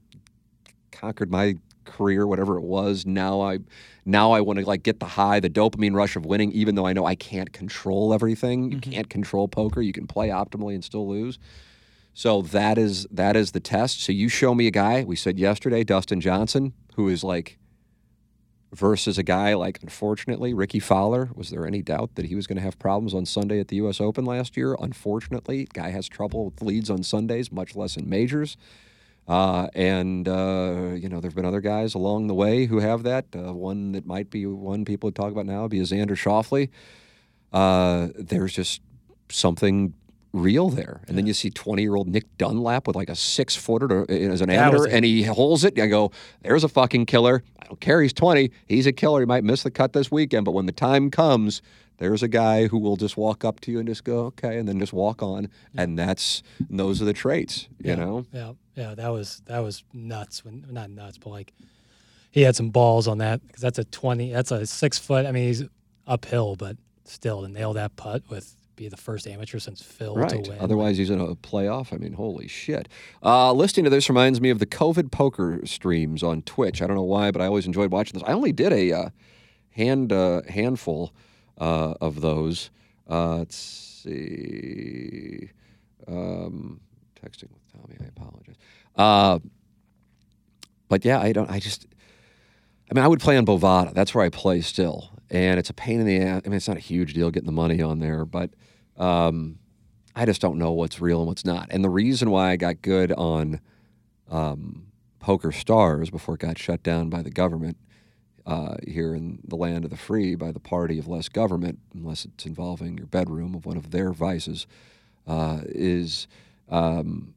conquered my career, whatever it was. Now I now I want to like get the high, the dopamine rush of winning, even though I know I can't control everything. You mm-hmm. can't control poker. You can play optimally and still lose. So that is that is the test. So you show me a guy, we said yesterday, Dustin Johnson, who is like versus a guy like unfortunately Rickie Fowler. Was there any doubt that he was going to have problems on Sunday at the US Open last year? Unfortunately, guy has trouble with leads on Sundays, much less in majors. Uh, and uh, you know, there've been other guys along the way who have that. Uh, one that might be one people would talk about now would be Xander Schauffele. Uh, there's just something real there. And then you see 20 year old Nick Dunlap with like a six footer as an amateur, and he holds it. I go, there's a fucking killer. I don't care. He's 20. He's a killer. He might miss the cut this weekend, but when the time comes, there's a guy who will just walk up to you and just go, okay, and then just walk on. And that's, and those are the traits, you yeah, know? Yeah, yeah, that was that was nuts. When not nuts, but like he had some balls on that because that's a twenty. That's a six foot. I mean, he's uphill, but still to nail that putt with be the first amateur since Phil Right. to win. Otherwise, he's in a playoff. I mean, holy shit. Uh, listening to this reminds me of the COVID poker streams on Twitch. I don't know why, but I always enjoyed watching this. I only did a uh, hand uh, handful uh, of those. Uh, let's see. Um, texting Tommy. I apologize. Uh, but yeah, I don't. I just. I mean, I would play on Bovada. That's where I play still, and it's a pain in the ass. I mean, it's not a huge deal getting the money on there, but um, I just don't know what's real and what's not. And the reason why I got good on um, Poker Stars before it got shut down by the government uh, here in the land of the free by the party of less government, unless it's involving your bedroom of one of their vices, uh, is um,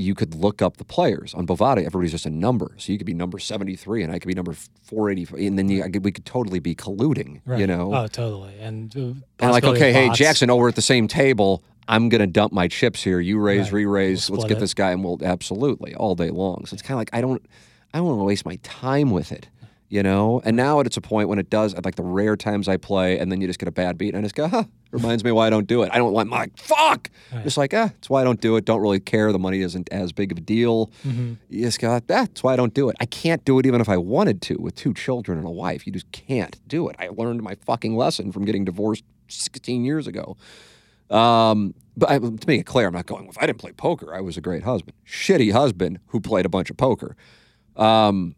you could look up the players on Bovada. Everybody's just a number, so you could be number seventy three, and I could be number four eighty, and then you, I could, we could totally be colluding. right. You know, Oh, totally. And, uh, and like, okay, hey. Jackson, oh, we're at the same table. I'm going to dump my chips here. You raise, Right. re-raise. We'll Let's get it. this guy, and we'll absolutely all day long. So it's kind of like I don't, I don't want to waste my time with it, you know. And now at it's a point when it does. Like the rare times I play, and then you just get a bad beat, and I just go, huh. Reminds me why I don't do it. I don't want my fuck. Just like, ah, that's why I don't do it. Don't really care. The money isn't as big of a deal. Mm-hmm. You just go, ah, that's why I don't do it. I can't do it even if I wanted to with two children and a wife. You just can't do it. I learned my fucking lesson from getting divorced 16 years ago. Um, but I, to make it clear, I'm not going. If I didn't play poker, I was a great husband. Shitty husband who played a bunch of poker. Um,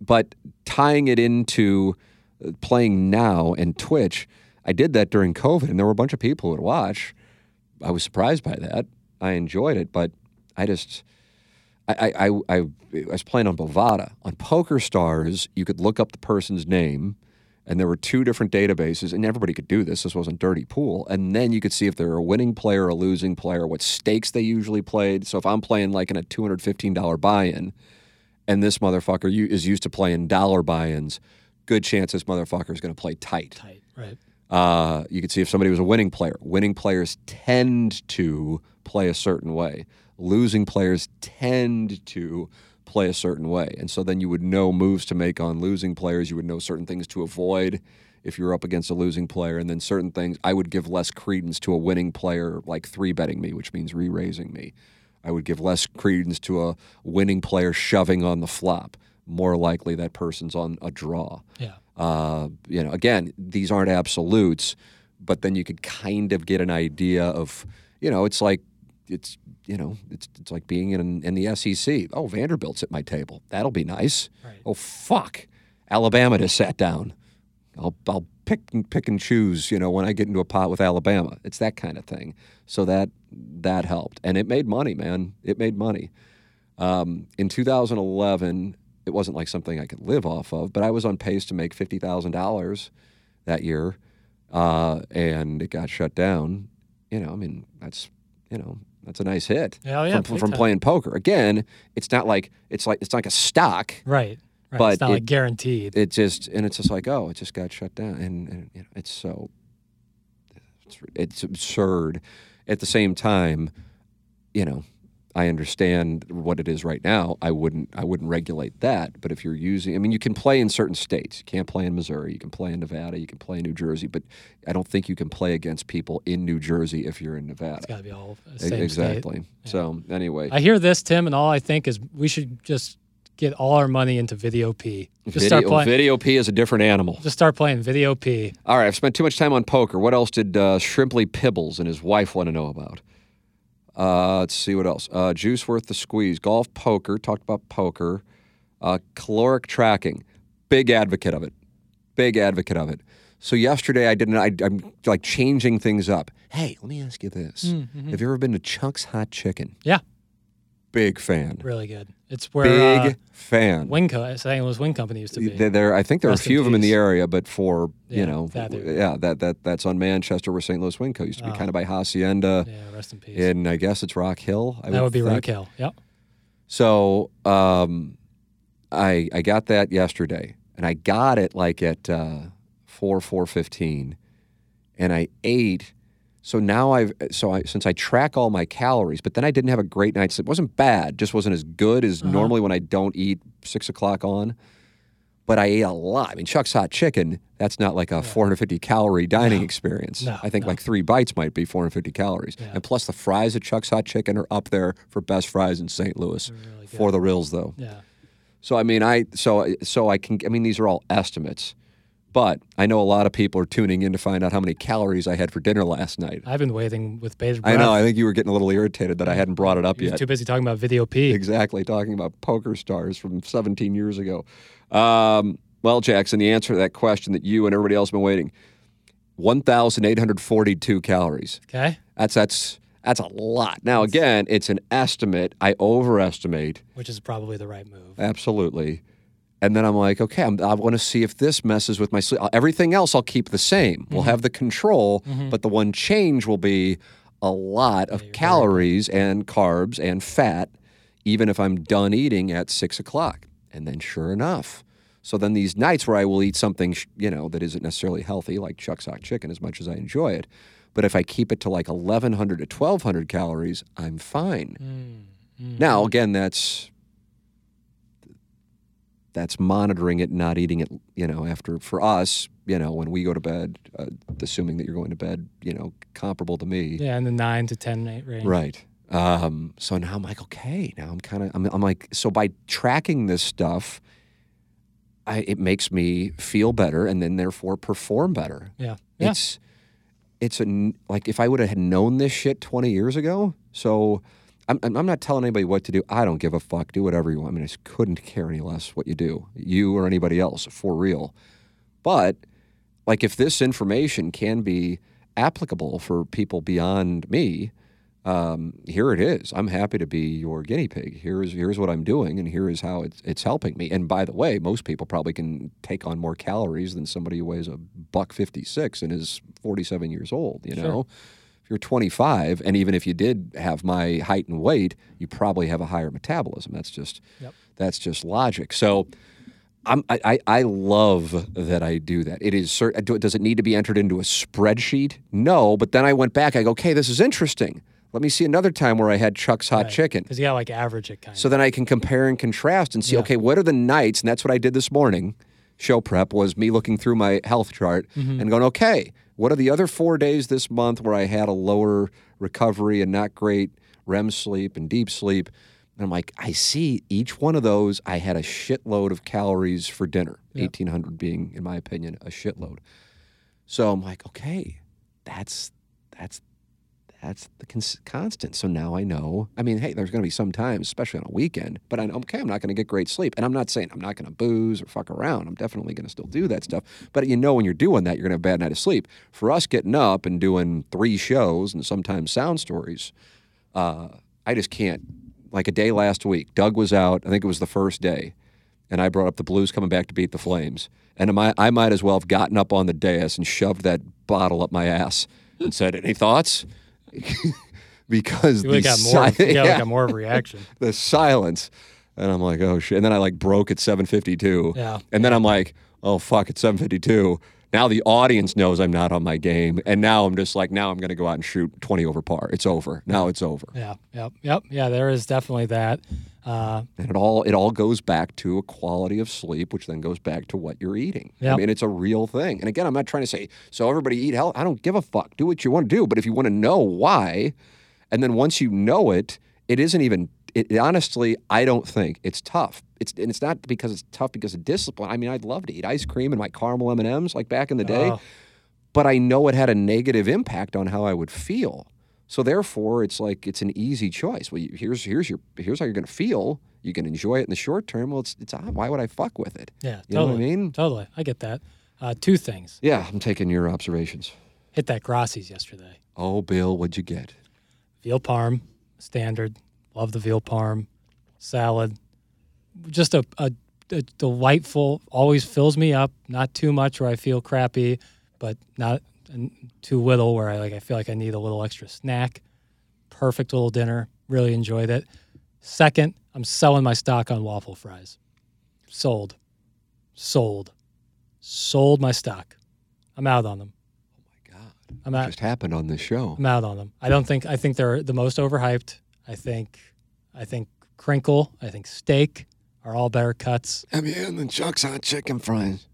but tying it into uh, playing now and Twitch, I did that during COVID, and there were a bunch of people who would watch. I was surprised by that. I enjoyed it, but I just. I, I, I, I was playing on Bovada. On Poker Stars, you could look up the person's name, and there were two different databases, and everybody could do this. This wasn't dirty pool. And then you could see if they're a winning player a losing player, what stakes they usually played. So if I'm playing like in a $215 buy-in, and this motherfucker u- is used to playing dollar buy-ins, good chance this motherfucker is going to play tight. Tight, right? Uh, you could see if somebody was a winning player. Winning players tend to play a certain way. Losing players tend to play a certain way. And so then you would know moves to make on losing players. You would know certain things to avoid if you're up against a losing player. And then certain things, I would give less credence to a winning player like three betting me, which means re raising me. I would give less credence to a winning player shoving on the flop. More likely that person's on a draw. Yeah. Uh, you know, again, these aren't absolutes, but then you could kind of get an idea of, you know, it's like it's you know it's it's like being in in the SEC. Oh, Vanderbilt's at my table. That'll be nice. Right. Oh fuck, Alabama just sat down. I'll I'll pick and pick and choose. You know, when I get into a pot with Alabama, it's that kind of thing. So that that helped, and it made money, man. It made money. Um, in 2011, it wasn't like something I could live off of, but I was on pace to make fifty thousand dollars that year, uh, and it got shut down. You know, I mean, that's you know, that's a nice hit Hell yeah, from, from playing poker. Again, it's not like it's like it's like a stock. Right. Right. But it's not it- like guaranteed. It just and it's just like oh, it just got shut down, and, and you know, it's so it's, it's absurd. At the same time, you know, I understand what it is right now. I wouldn't I wouldn't regulate that. But if you're using, I mean, you can play in certain states. You can't play in Missouri. You can play in Nevada. You can play in New Jersey. But I don't think you can play against people in New Jersey if you're in Nevada. it's got to be all same state. exactly. So anyway, I hear this, Tim, and all I think is we should just get all our money into Video P. Just video, start playing. video P is a different animal. Just start playing Video P. All right, I've spent too much time on poker. What else did uh, Shrimply Pibbles and his wife want to know about? Uh, let's see what else. Uh, Juice worth the squeeze. Golf poker. Talked about poker. Uh, caloric tracking. Big advocate of it. Big advocate of it. So yesterday I didn't. I, I'm like changing things up. Hey, let me ask you this: Mm-hmm. Have you ever been to Chuck's Hot Chicken? Yeah, Big fan. really good. It's where Big uh, fan. Wing Co- St. Louis Wing Company used to be. They're- I think there are a few of them in the area, but for Yeah, you know, that yeah, that that that's on Manchester where St. Louis Wing Co used to be, Oh. kind of by Hacienda, yeah, rest in peace. and I guess it's Rock Hill. I that would be think. Rock Hill. Yep. So um, I I got that yesterday, and I got it like at uh, four four fifteen, and I ate. So now I've so I since I track all my calories, but then I didn't have a great night's sleep. It wasn't bad, just wasn't as good as Uh-huh. normally when I don't eat six o'clock on. But I ate a lot. I mean, Chuck's hot chicken. That's not like a 450 calorie dining experience. No, I think no. like three bites might be 450 calories. Yeah. And plus, the fries at Chuck's hot chicken are up there for best fries in St. Louis. really for the reals, though. Yeah. So I mean, I so so I can. I mean, these are all estimates, but I know a lot of people are tuning in to find out how many calories I had for dinner last night. I've been waiting with bated breath. I know. I think you were getting a little irritated that I hadn't brought it up You're yet. too busy talking about Video P. Exactly, talking about poker stars from 17 years ago. Um, well, Jackson, the answer to that question that you and everybody else have been waiting: 1,842 calories. Okay. That's that's that's a lot. Now, again, it's an estimate. I overestimate. Which is probably the right move. Absolutely. And then I'm like, okay, I'm, I want to see if this messes with my sleep. Everything else I'll keep the same. We'll mm-hmm. have the control, mm-hmm. but the one change will be a lot of calories and carbs and fat, even if I'm done eating at six o'clock. And then, sure enough, so then these nights where I will eat something, you know, that isn't necessarily healthy, like Chuck's hot chicken, as much as I enjoy it, but if I keep it to like 1,100 to 1,200 calories, I'm fine. Mm. Now, mm-hmm. again, that's that's monitoring it, not eating it. You know, after for us, you know, when we go to bed, uh, assuming that you're going to bed, you know, comparable to me, Yeah, in the nine to ten night range. right? Um, so now I'm like, okay, now I'm kind of, I'm, I'm like, so by tracking this stuff, I, it makes me feel better, and then therefore perform better. Yeah. Yeah. It's it's a like if I would have known this shit 20 years ago. So I'm I'm not telling anybody what to do. I don't give a fuck. Do whatever you want. I mean, I just couldn't care any less what you do, you or anybody else, for real. But like if this information can be applicable for people beyond me, um, here it is. I'm happy to be your guinea pig. Here's here's what I'm doing, and here is how it's it's helping me. And by the way, most people probably can take on more calories than somebody who weighs a buck fifty six and is 47 years old. You know, you're 25, and even if you did have my height and weight, you probably have a higher metabolism. That's just Yep. that's just logic. So. I'm, I, I I love that I do that. It is cert- does it need to be entered into a spreadsheet? No, but then I went back. I go, okay, this is interesting. Let me see another time where I had Chuck's hot chicken. Because you got like average it kind of So of. then I can compare and contrast and see, Yeah. okay, what are the nights? And that's what I did this morning. Show prep was me looking through my health chart Mm-hmm. and going, okay, what are the other four days this month where I had a lower recovery and not great REM sleep and deep sleep? And I'm like, I see each one of those. I had a shitload of calories for dinner, 1,800 being, in my opinion, a shitload. So I'm like, okay, that's that's that's the cons- constant. So now I know. I mean, hey, there's going to be some times, especially on a weekend, but I okay, I'm not going to get great sleep. And I'm not saying I'm not going to booze or fuck around. I'm definitely going to still do that stuff. But you know, when you're doing that, you're going to have a bad night of sleep. For us getting up and doing three shows and sometimes sound stories, uh, I just can't. Like a day last week, Doug was out. I think it was the first day, and I brought up the Blues coming back to beat the Flames. And I might as well have gotten up on the dais and shoved that bottle up my ass and said, "Any thoughts?" because You the got more. si- got yeah, got more of a reaction. the silence, and I'm like, "Oh shit!" And then I like broke at 7:52. Yeah. And then I'm like, "Oh fuck!" It's 7:52. Now the audience knows I'm not on my game, and now I'm just like, now I'm going to go out and shoot 20 over par. It's over. Now it's over. Yeah. Yep. Yep. Yeah. There is definitely that. Uh, And it all it all goes back to a quality of sleep, which then goes back to what you're eating. I mean, it's a real thing. And again, I'm not trying to say so everybody eat health. I don't give a fuck. Do what you want to do. But if you want to know why, and then once you know it, it isn't even. It, honestly, I don't think it's tough. It's and it's not because it's tough because of discipline. I mean, I'd love to eat ice cream and my caramel M and M's like back in the day, Oh. but I know it had a negative impact on how I would feel. So therefore, it's like it's an easy choice. Well, you, here's here's your here's how you're going to feel. You can enjoy it in the short term. Well, it's it's odd. Why would I fuck with it? yeah. You know what I mean? Totally. I get that. Uh, two things. Yeah, I'm taking your observations. Hit that Grassi's yesterday. Oh, Bill, what'd you get? Veal parm, standard. Love the veal parm. Salad. Just a, a, a delightful. Always fills me up. Not too much where I feel crappy, but not too little where I like. I feel like I need a little extra snack. Perfect little dinner. Really enjoyed it. Second, I'm selling my stock on waffle fries. Sold. Sold. Sold my stock. I'm out on them. Oh my god, I'm out. just happened on this show? I'm out on them. I don't think I think they're the most overhyped. I think I think crinkle, I think steak are all better cuts. Have you the Chuck's hot chicken fries?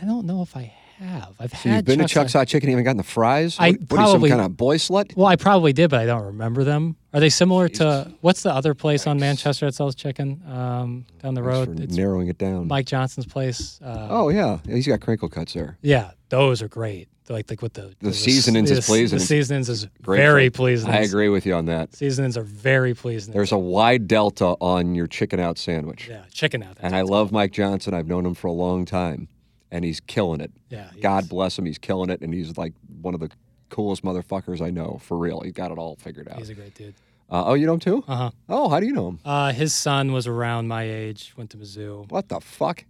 I don't know if I have. I've So had you've been Chuck's to Chuck's Hot- Chicken, and haven't gotten the fries? I what, what are you, some kind of boy slut? Well, I probably did, but I don't remember them. Are they similar to what's the other place on Manchester that sells chicken um, down the Thanks road? It's narrowing it down. Mike Johnson's place. Uh, Oh yeah, he's got crinkle cuts there. yeah, those are great. They're like like with the The seasonings is the- pleasing. The seasonings is Great very pleasing. I agree with you on that. Seasonings are very pleasing. There's a wide delta on your chicken out sandwich. yeah chicken out. And I love Mike Johnson. I've known him for a long time, and he's killing it. Yeah, God is. bless him. He's killing it, and he's like one of the coolest motherfuckers I know. For real, he's got it all figured out. He's a great dude. Uh, oh, you know him too? Uh huh. Oh, how do you know him? Uh, his son was around my age, went to Mizzou. What the fuck?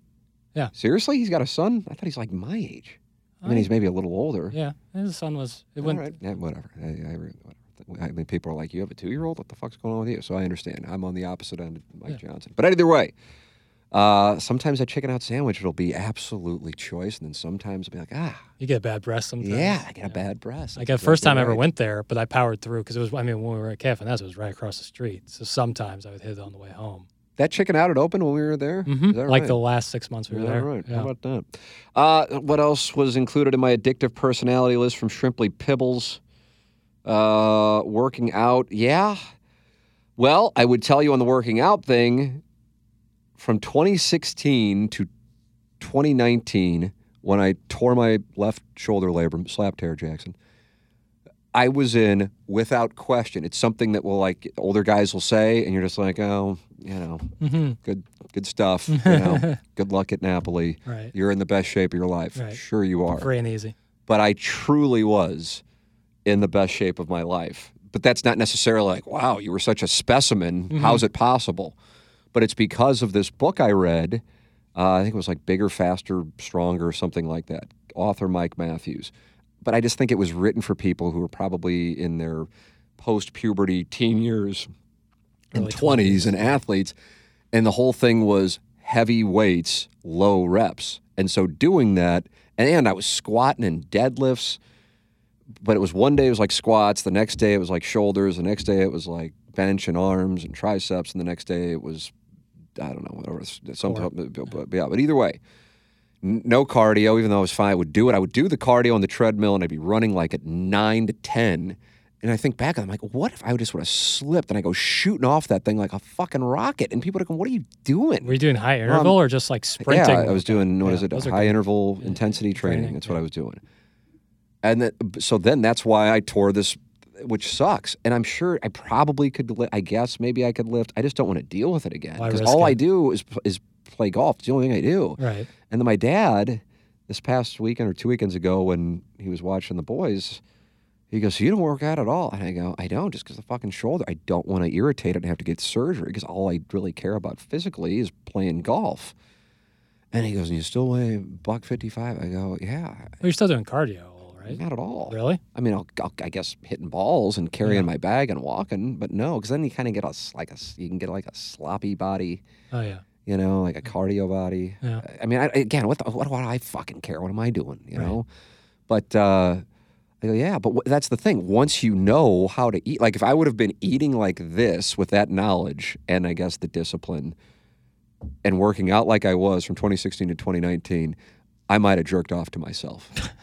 Yeah. Seriously, he's got a son. I thought he's like my age. I mean, he's maybe a little older. Yeah, his son was. It All went. right. Yeah, whatever. I, I, whatever. I mean, people are like, "You have a two-year-old? What the fuck's going on with you?" So I understand. I'm on the opposite end of Mike Johnson. But either way, uh, sometimes that chicken out sandwich it'll be absolutely choice, and then sometimes it'll be like, "Ah, You get a bad breath sometimes. yeah, I get a bad breast." Like the first time I ever went there, but I powered through because it was. I mean, when we were at Cafe Nez, it was right across the street. So sometimes I would hit it on the way home. That chicken out had opened when we were there. hmm that Like right? the last six months we were Is there. right? Yeah. How about that? Uh, what else was included in my addictive personality list from Shrimply Pibbles? Uh, working out, yeah. Well, I would tell you on the working out thing from 2016 to 2019, when I tore my left shoulder labrum, slap tear, Jackson. I was in without question. It's something that will like older guys will say, and you're just like, oh, you know, Mhm. good, good stuff. You know, good luck at Napoli. Right. You're in the best shape of your life. Right. Sure, you are. Free and easy. But I truly was in the best shape of my life but that's not necessarily like, wow, you were such a specimen. How's it possible? But it's because of this book I read. Uh, I think it was like Bigger, Faster, Stronger, something like that. Author Mike Matthews. But I just think it was written for people who are probably in their post puberty teen years and Early 20s and athletes. And the whole thing was heavy weights, low reps. And so doing that, and I was squatting and deadlifts, but it was one day it was like squats, the next day it was like shoulders, the next day it was like bench and arms and triceps, and the next day it was, I don't know, whatever, something. But, yeah, but either way, no cardio, even though I was fine, I would do it. I would do the cardio on the treadmill and I'd be running like at nine to 10. And I think back, I'm like, what if I just would have slipped and I go shooting off that thing like a fucking rocket? And people are going, what are you doing? Were you doing high um, interval or just like sprinting? Yeah, I was doing what Yeah, is it? High interval Yeah, intensity training. training, That's what. I was doing. And then, so then that's why I tore this, which sucks. And I'm sure I probably could. Li- I guess maybe I could lift. I just don't want to deal with it again because all I do is is play golf. It's the only thing I do. Right. And then my dad, this past weekend or two weekends ago, when he was watching the boys, he goes, "So you don't work out at all?" And I go, "I don't, just because the fucking shoulder. I don't want to irritate it and have to get surgery because all I really care about physically is playing golf." And he goes, "And you still weigh buck fifty five? I go, "Yeah, Well, you're still doing cardio, right? not at all. Really? I mean, I'll, I'll, I guess hitting balls and carrying my bag and walking, but no, because then you kind of get a like a you can get like a sloppy body." Oh yeah. you know, like a cardio body. Yeah. I mean, I, again, what the, what do I fucking care? What am I doing? You Right. know, but uh, I go, yeah, but wh- that's the thing. Once you know how to eat, like if I would have been eating like this with that knowledge and I guess the discipline and working out like I was from 2016 to 2019, I might have jerked off to myself.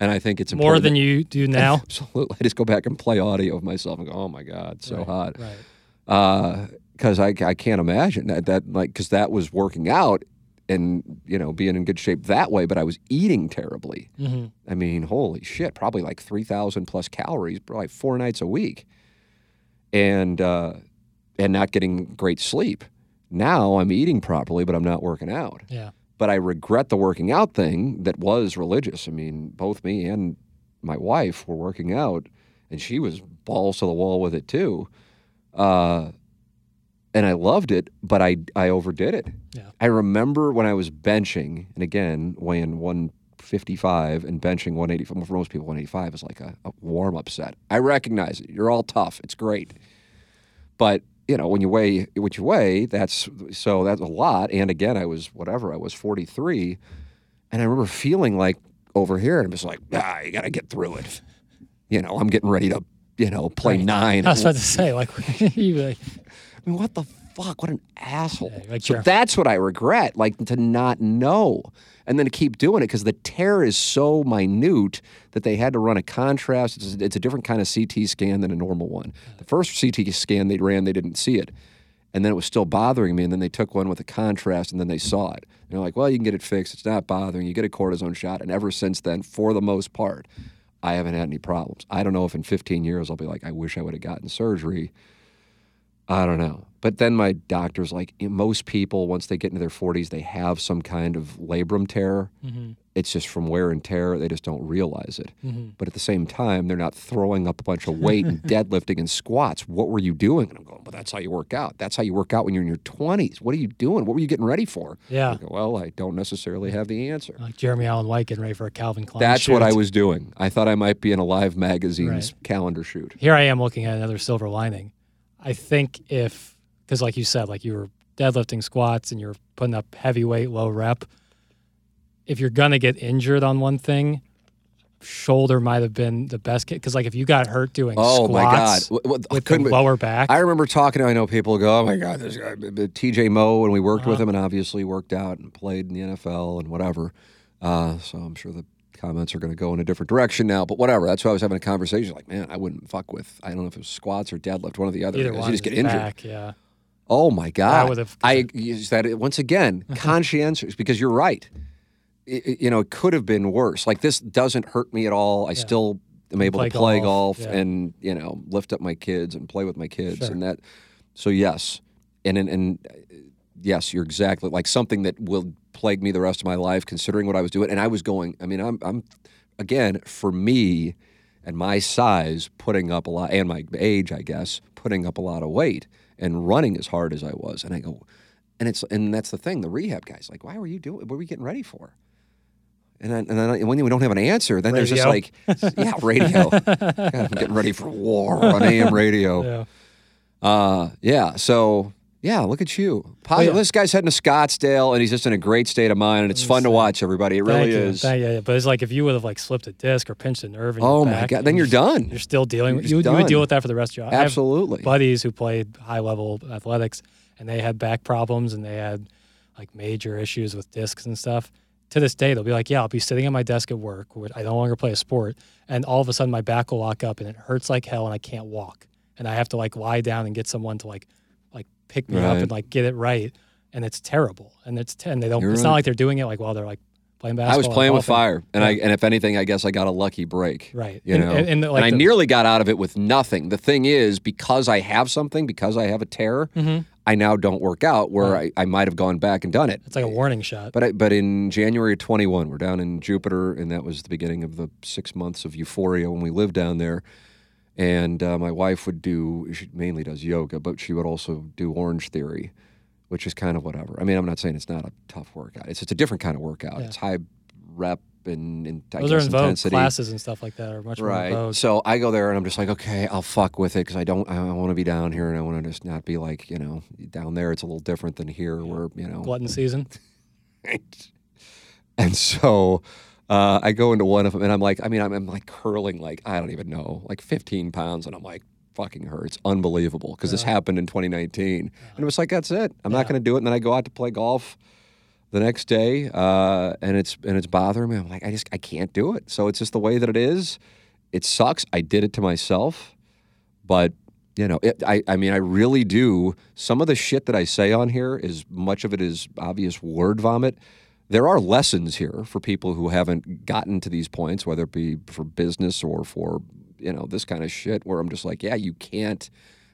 And I think it's More than you do now. Absolutely. I just go back and play audio of myself and go, oh my God, so Right, hot Right. because I, I can't imagine that that like because that was working out and you know being in good shape that way, but I was eating terribly. hmm I mean, holy shit, probably like three thousand plus calories, probably four nights a week, and uh, and not getting great sleep. Now I'm eating properly, but I'm not working out. Yeah. But I regret the working out thing that was religious. I mean, both me and my wife were working out, and she was balls to the wall with it too. Uh, and I loved it, but I I overdid it. Yeah. I remember when I was benching, and again weighing 155 and benching one eighty five. For most people, 185 is like a, a warm up set. I recognize it. You're all tough. It's great, but you know when you weigh what you weigh, that's so that's a lot. And again, I was whatever I was 43, and I remember feeling like over here, and I'm just like, ah, you got to get through it. You know, I'm getting ready to you know play Right. nine. I was about to say, like, you like, I mean, what the fuck? What an asshole. Yeah, like so that's what I regret, like to not know and then to keep doing it because the tear is so minute that they had to run a contrast. It's a, it's a different kind of CT scan than a normal one. The first CT scan they ran, they didn't see it. And then it was still bothering me. And then they took one with a contrast and then they saw it. And they're like, well, you can get it fixed. It's not bothering. You get a cortisone shot. And ever since then, for the most part, I haven't had any problems. I don't know if in 15 years I'll be like, I wish I would have gotten surgery. I don't know. But then my doctor's like, most people, once they get into their 40s, they have some kind of labrum tear. Mhm. It's just from wear and tear. They just don't realize it. Mhm. But at the same time, they're not throwing up a bunch of weight and deadlifting and squats. What were you doing? And I'm going, well, that's how you work out. That's how you work out when you're in your 20s. What are you doing? What were you getting ready for? Yeah. I go, well, I don't necessarily have the answer. like Jeremy Allen White getting ready for a Calvin Klein. That's what I was doing. I thought I might be in a Live magazine's Right. calendar shoot. Here I am looking at another silver lining. I think if, because like you said, like you were deadlifting squats and you're putting up heavy weight, low rep. If you're gonna get injured on one thing, shoulder might have been the best because like if you got hurt doing Oh my God! squats Wh- wh- with the couldn't be- lower back, I remember talking to, I know people go, oh my God, this guy, but- but TJ Moe, and we worked with Uh-huh. him and obviously worked out and played in the NFL and whatever. Uh, so I'm sure the comments are going to go in a different direction now, but whatever. That's why I was having a conversation like, man, I wouldn't fuck with, I don't know if it was squats or deadlift, one or the other. either one you just get injured. back, yeah. Oh my God. I use that once again, conscientious, because you're right. I- I- you know, it could have been worse. Like this doesn't hurt me at all. I still am able play to play golf, golf, yeah. and, you know, lift up my kids and play with my kids Sure. and that. So yes. And, and, and yes, you're exactly like something that will plague me the rest of my life, considering what I was doing. And I was going, I mean, I'm, I'm again, for me, and my size putting up a lot, and my age, I guess, putting up a lot of weight and running as hard as I was. And I go, and it's and that's the thing. The rehab guys like, why were you doing? What were we getting ready for? And then, and then when we don't have an answer, then there's just like, yeah, radio. God, I'm getting ready for war on AM radio. Yeah. Uh, yeah. So yeah, look at you. Oh, Positive. yeah. This guy's heading to Scottsdale, and he's just in a great state of mind, and it's fun to watch. Everybody, it really you. is. Thank you. But it's like if you would have like slipped a disc or pinched a nerve in Oh my God, then you're done. You're still dealing You're with you, you would deal with that for the rest of your life. Absolutely. buddies who played high level athletics and they had back problems and they had like major issues with discs and stuff. To this day, they'll be like, "Yeah, I'll be sitting at my desk at work. I no longer play a sport, and all of a sudden my back will lock up and it hurts like hell, and I can't walk, and I have to like lie down and get someone to like pick me up and like get it right, and it's terrible, and it's and they don't. You're it's right. not like they're doing it like while they're like playing basketball. I was playing with fire, and I and if anything, I guess I got a lucky break. Right. You And- know, and- and, like, I the- nearly got out of it with nothing. The thing is, because I have something, because I have a tear, Mhm. I now don't work out. Where Right. I, I might have gone back and done it. It's like a warning shot. But I, but in January of 21, we're down in Jupiter, and that was the beginning of the six months of euphoria when we lived down there. And uh, my wife would do, she mainly does yoga, but she would also do Orange Theory, which is kind of whatever. I mean, I'm not saying it's not a tough workout. It's just a different kind of workout. Yeah. It's high rep and, and Those are in vogue. intensity. Classes and stuff like that are much more Right. vogue. So I go there and I'm just like, okay, I'll fuck with it because I don't, I want to be down here and I want to just not be like, you know, down there it's a little different than here where, you know, Glutton season. and so uh, I go into one of them, and I'm like, I mean, I'm, I'm like curling, like I don't even know, like 15 pounds, and I'm like, fucking hurts, unbelievable, because this happened in 2019, and it was like, that's it, I'm not going to do it. And then I go out to play golf the next day, uh, and it's and it's bothering me. I'm like, I just I can't do it. So it's just the way that it is. It sucks. I did it to myself, but you know, it, I I mean, I really do. Some of the shit that I say on here is much of it is obvious word vomit. There are lessons here for people who haven't gotten to these points, whether it be for business or for you know this kind of shit. Where I'm just like, yeah, you can't.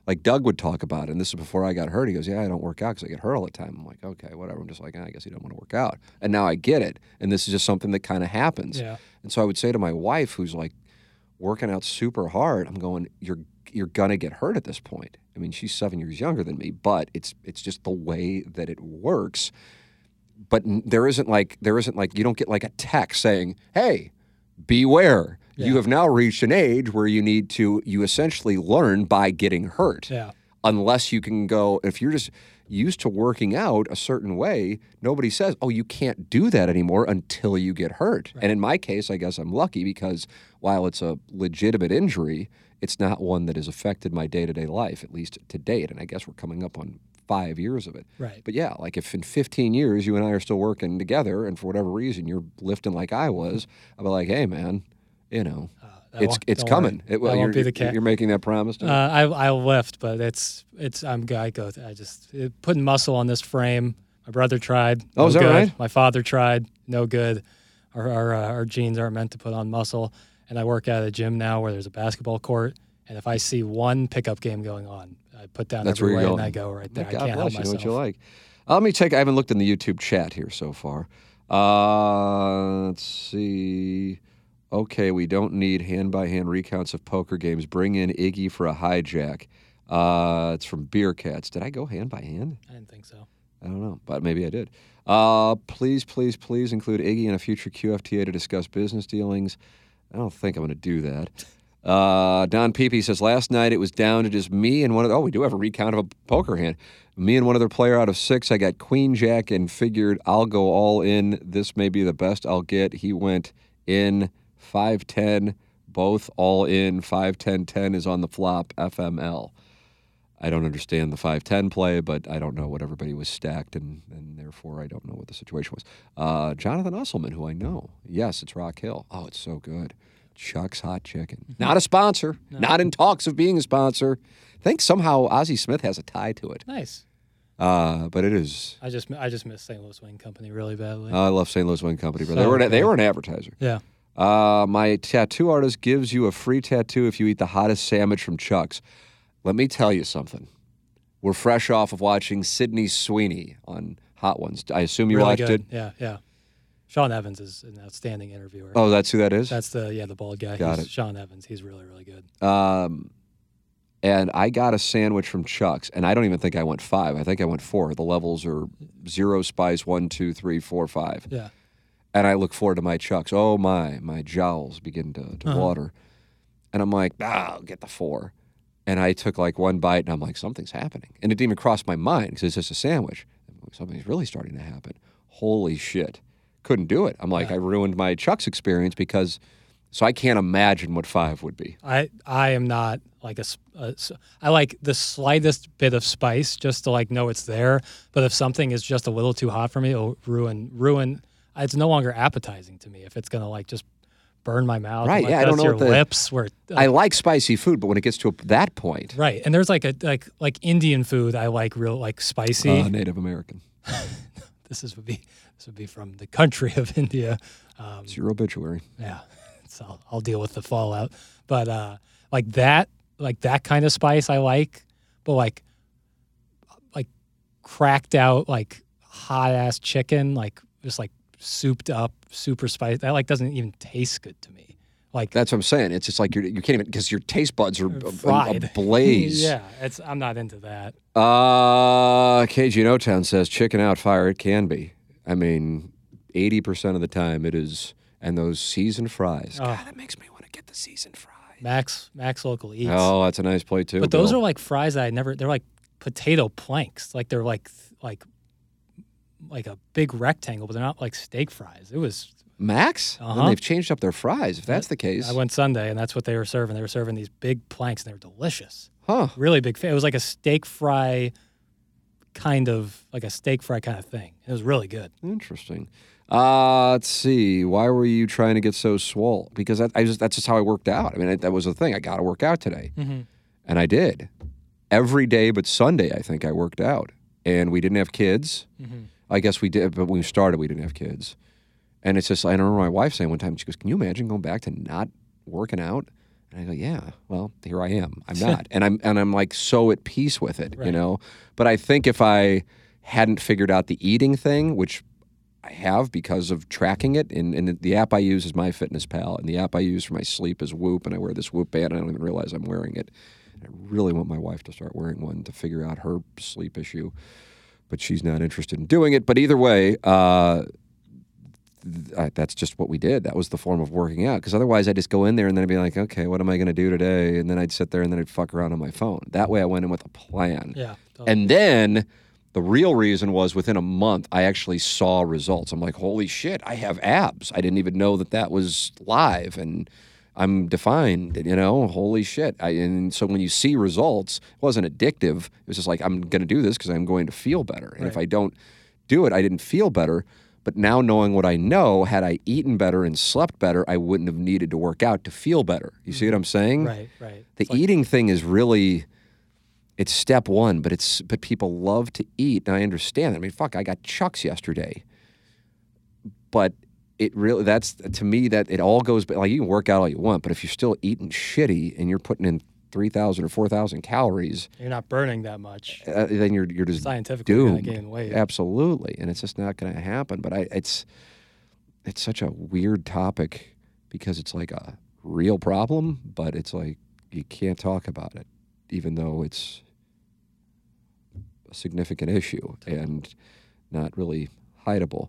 Like Doug would talk about it, and this is before I got hurt. He goes, "Yeah, I don't work out because I get hurt all the time." I'm like, "Okay, whatever." I'm just like, "Ah, "I guess you don't want to work out," and now I get it. And this is just something that kind of happens. Yeah. And so I would say to my wife, who's like working out super hard, I'm going, "You're you're gonna get hurt at this point." I mean, she's seven years younger than me, but it's it's just the way that it works. But there isn't like there isn't like you don't get like a text saying, "Hey, beware." You have now reached an age where you need to you essentially learn by getting hurt. Yeah. unless you can go if you're just used to working out a certain way nobody says oh you can't do that anymore until you get hurt. And in my case i guess i'm lucky because while it's a legitimate injury it's not one that has affected my day-to-day life at least to date. And i guess we're coming up on five years of it Right. but yeah like if in 15 years you and i are still working together and for whatever reason you're lifting like i was i'll be like hey man you know That it's it's coming. It, well, won't be the you're- you're making that promise. To Uh, me? I I'll lift, but it's it's I'm I go I just it, putting muscle on this frame. My brother tried. Oh, is that good. right? My father tried. No good. Our our, uh, our genes aren't meant to put on muscle. And I work at a gym now where there's a basketball court. And if I see one pickup game going on, I put down That's every where you're weight going. and I go right there. God I can't help you. Know myself. what you like. Uh, let me take. I haven't looked in the YouTube chat here so far. Uh, let's see. Okay, we don't need hand by hand recounts of poker games. Bring in Iggy for a hijack. Uh, it's from Beer Cats. Did I go hand by hand? I didn't think so. I don't know, but maybe I did. Uh, please, please, please include Iggy in a future QFTA to discuss business dealings. I don't think I'm going to do that. Uh, Don Pepe says last night it was down to just me and one of. Oh, we do have a recount of a poker hand. Me and one other player out of six. I got Queen Jack and figured I'll go all in. This may be the best I'll get. He went in five ten, both all in. Five ten ten is on the flop. FML. I don't understand the 5'10 play, but I don't know what everybody was stacked, and, and therefore I don't know what the situation was. Uh, Jonathan Usselman, who I know. Yes, it's Rock Hill. Oh, it's so good. Chuck's Hot Chicken. Not a sponsor, not in talks of being a sponsor. I think somehow Ozzie Smith has a tie to it. Nice. Uh, but it is. I just I just miss St. Louis Wing Company really badly. I love St. Louis Wing Company, but they were, an, they were an advertiser. yeah. Uh, my tattoo artist gives you a free tattoo if you eat the hottest sandwich from Chuck's. Let me tell you something. We're fresh off of watching Sydney Sweeney on Hot Ones. I assume you really watched good. it. Yeah, yeah. Sean Evans is an outstanding interviewer. Oh, that's who that is. That's the yeah the bald guy. Got He's it. Sean Evans. He's really really good. Um, and I got a sandwich from Chuck's, and I don't even think I went five. I think I went four. The levels are zero spice, one, two, three, four, five. Yeah. And I look forward to my Chuck's. Oh my, my jowls begin to, to Uh-huh. water. And I'm like, ah, I'll get the four. And I took like one bite, and I'm like, something's happening. And it didn't even cross my mind because it's just a sandwich. Something's really starting to happen. Holy shit. Couldn't do it. I'm like, I ruined my Chuck's experience because, so I can't imagine what five would be. I I am not like a, a I like the slightest bit of spice just to like know it's there. But if something is just a little too hot for me, it'll ruin ruin. It's no longer appetizing to me if it's gonna like just burn my mouth. Right, Like, yeah, I don't know your the- lips where I like spicy food, but when it gets to that point, right. And there's like a like like Indian food I like real like spicy. uh, Native American. this is would be this would be from the country of India. Um, It's your obituary. yeah, so I'll, I'll deal with the fallout. But uh, like that, like that kind of spice I like, but like like cracked out like hot ass chicken, like just like souped up, super spicy. That like doesn't even taste good to me. Like That's what I'm saying. It's just like you're, you can't even because your taste buds are a- a- fried. ablaze. yeah, it's I'm not into that. Uh, KG in O-Town says chicken out fire. It can be. I mean, eighty percent of the time it is. And those seasoned fries. Oh. God, that makes me want to get the seasoned fries. Max Max local eats. Oh, that's a nice plate too. But those Bill. are like fries that I never. They're like potato planks. Like they're like like like a big rectangle, but they're not like steak fries. It was. Max. Then Uh-huh. they've changed up their fries. If that's the case, I went Sunday, and that's what they were serving. They were serving these big planks, and they were delicious. huh? Really big. It was like a steak fry, kind of like a steak fry kind of thing. It was really good. Interesting. Uh, let's see. Why were you trying to get so swole? Because that, I just, that's just how I worked out. I mean, I, that was the thing. I got to work out today. And I did. Every day but Sunday, I think I worked out. And we didn't have kids. I guess we did, but when we started, we didn't have kids. And it's just, I remember my wife saying one time, she goes, Can you imagine going back to not working out? And I go, Yeah, well, here I am. I'm not. and I'm and I'm like so at peace with it, you know? But I think if I hadn't figured out the eating thing, which I have because of tracking it, and, and the app I use is MyFitnessPal, and the app I use for my sleep is Whoop, and I wear this Whoop band, and I don't even realize I'm wearing it. I really want my wife to start wearing one to figure out her sleep issue, but she's not interested in doing it. But either way, uh, I, that's just what we did. That was the form of working out. Because otherwise, I'd just go in there and then I'd be like, okay, what am I going to do today? And then I'd sit there and then I'd fuck around on my phone. That way, I went in with a plan. Yeah. totally. And then the real reason was within a month, I actually saw results. I'm like, holy shit, I have abs. I didn't even know that that was live. And I'm defined, you know, holy shit. I, and so when you see results, it wasn't addictive. It was just like, I'm going to do this because I'm going to feel better. And if I don't do it, I didn't feel better. But now knowing what I know, had I eaten better and slept better, I wouldn't have needed to work out to feel better. You see what mm-hmm. I'm saying? right, right. The It's like- eating thing is really it's step one, but it's but people love to eat, and I understand. that. I mean, fuck, I got chucks yesterday, but it really that's to me that it all goes like you can work out all you want, but if you're still eating shitty and you're putting in three thousand or four thousand calories, You're not burning that much. uh, then you're you're just Scientifically, doomed. gain weight. Absolutely, and it's just not going to happen. But I, it's it's such a weird topic because it's like a real problem, but it's like you can't talk about it, even though it's a significant issue and not really hideable.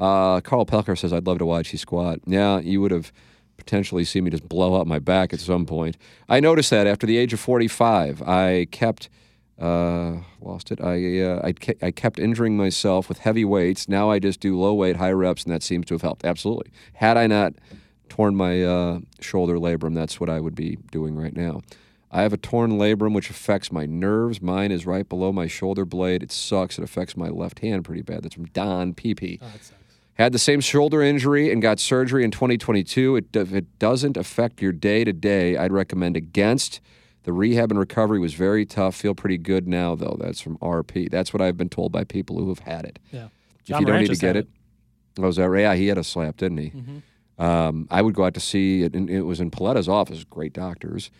Uh, Carl Pelker says, I'd love to watch you squat. Yeah, you would have potentially seen me just blow up my back at some point. I noticed that after the age of 45, I kept, uh, lost it. I, uh, I, ke- I kept injuring myself with heavy weights. Now I just do low weight, high reps, and that seems to have helped. Absolutely. Had I not torn my uh, shoulder labrum, that's what I would be doing right now. I have a torn labrum which affects my nerves. Mine is right below my shoulder blade. It sucks. It affects my left hand pretty bad. That's from Don PP. Oh. Had the same shoulder injury and got surgery in 2022. It, if it doesn't affect your day to day, I'd recommend against. The rehab and recovery was very tough. Feel pretty good now, though. That's from RP. That's what I've been told by people who have had it. Yeah. If you don't need to get had it, oh, was that right? Yeah, he had a slap, didn't he? Mm-hmm. Um, I would go out to see it, and it was in Paletta's office. Great doctors,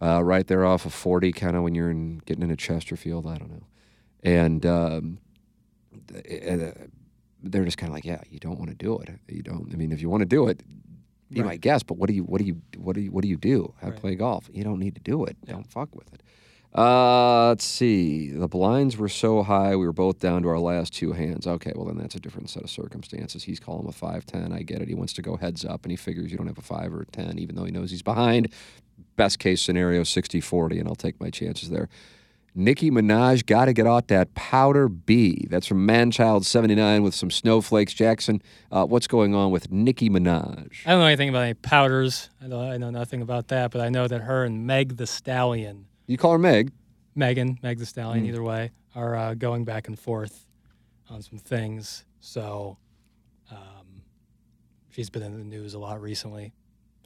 uh, right there off of 40, kind of when you're in, getting into Chesterfield. I don't know, and um, th- uh, they're just kind of like, yeah, you don't want to do it. You don't. I mean, if you want to do it, my Right. guest. But what do you, what do you, what do you, what do you do? I Right. play golf. You don't need to do it. Don't fuck with it. Uh, let's see. The blinds were so high, we were both down to our last two hands. Okay, well then that's a different set of circumstances. He's calling a five ten. I get it. He wants to go heads up, and he figures you don't have a five or a ten, even though he knows he's behind. Best case scenario, 60-40, and I'll take my chances there. Nicki Minaj got to get out that powder B. That's from Manchild seventy nine with some snowflakes. Jackson, uh, what's going on with Nicki Minaj? I don't know anything about any powders. I know, I know nothing about that, but I know that her and Meg the Stallion, You call her Meg? Megan, Meg the Stallion, Mm. either way, are uh, going back and forth on some things. So um, she's been in the news a lot recently.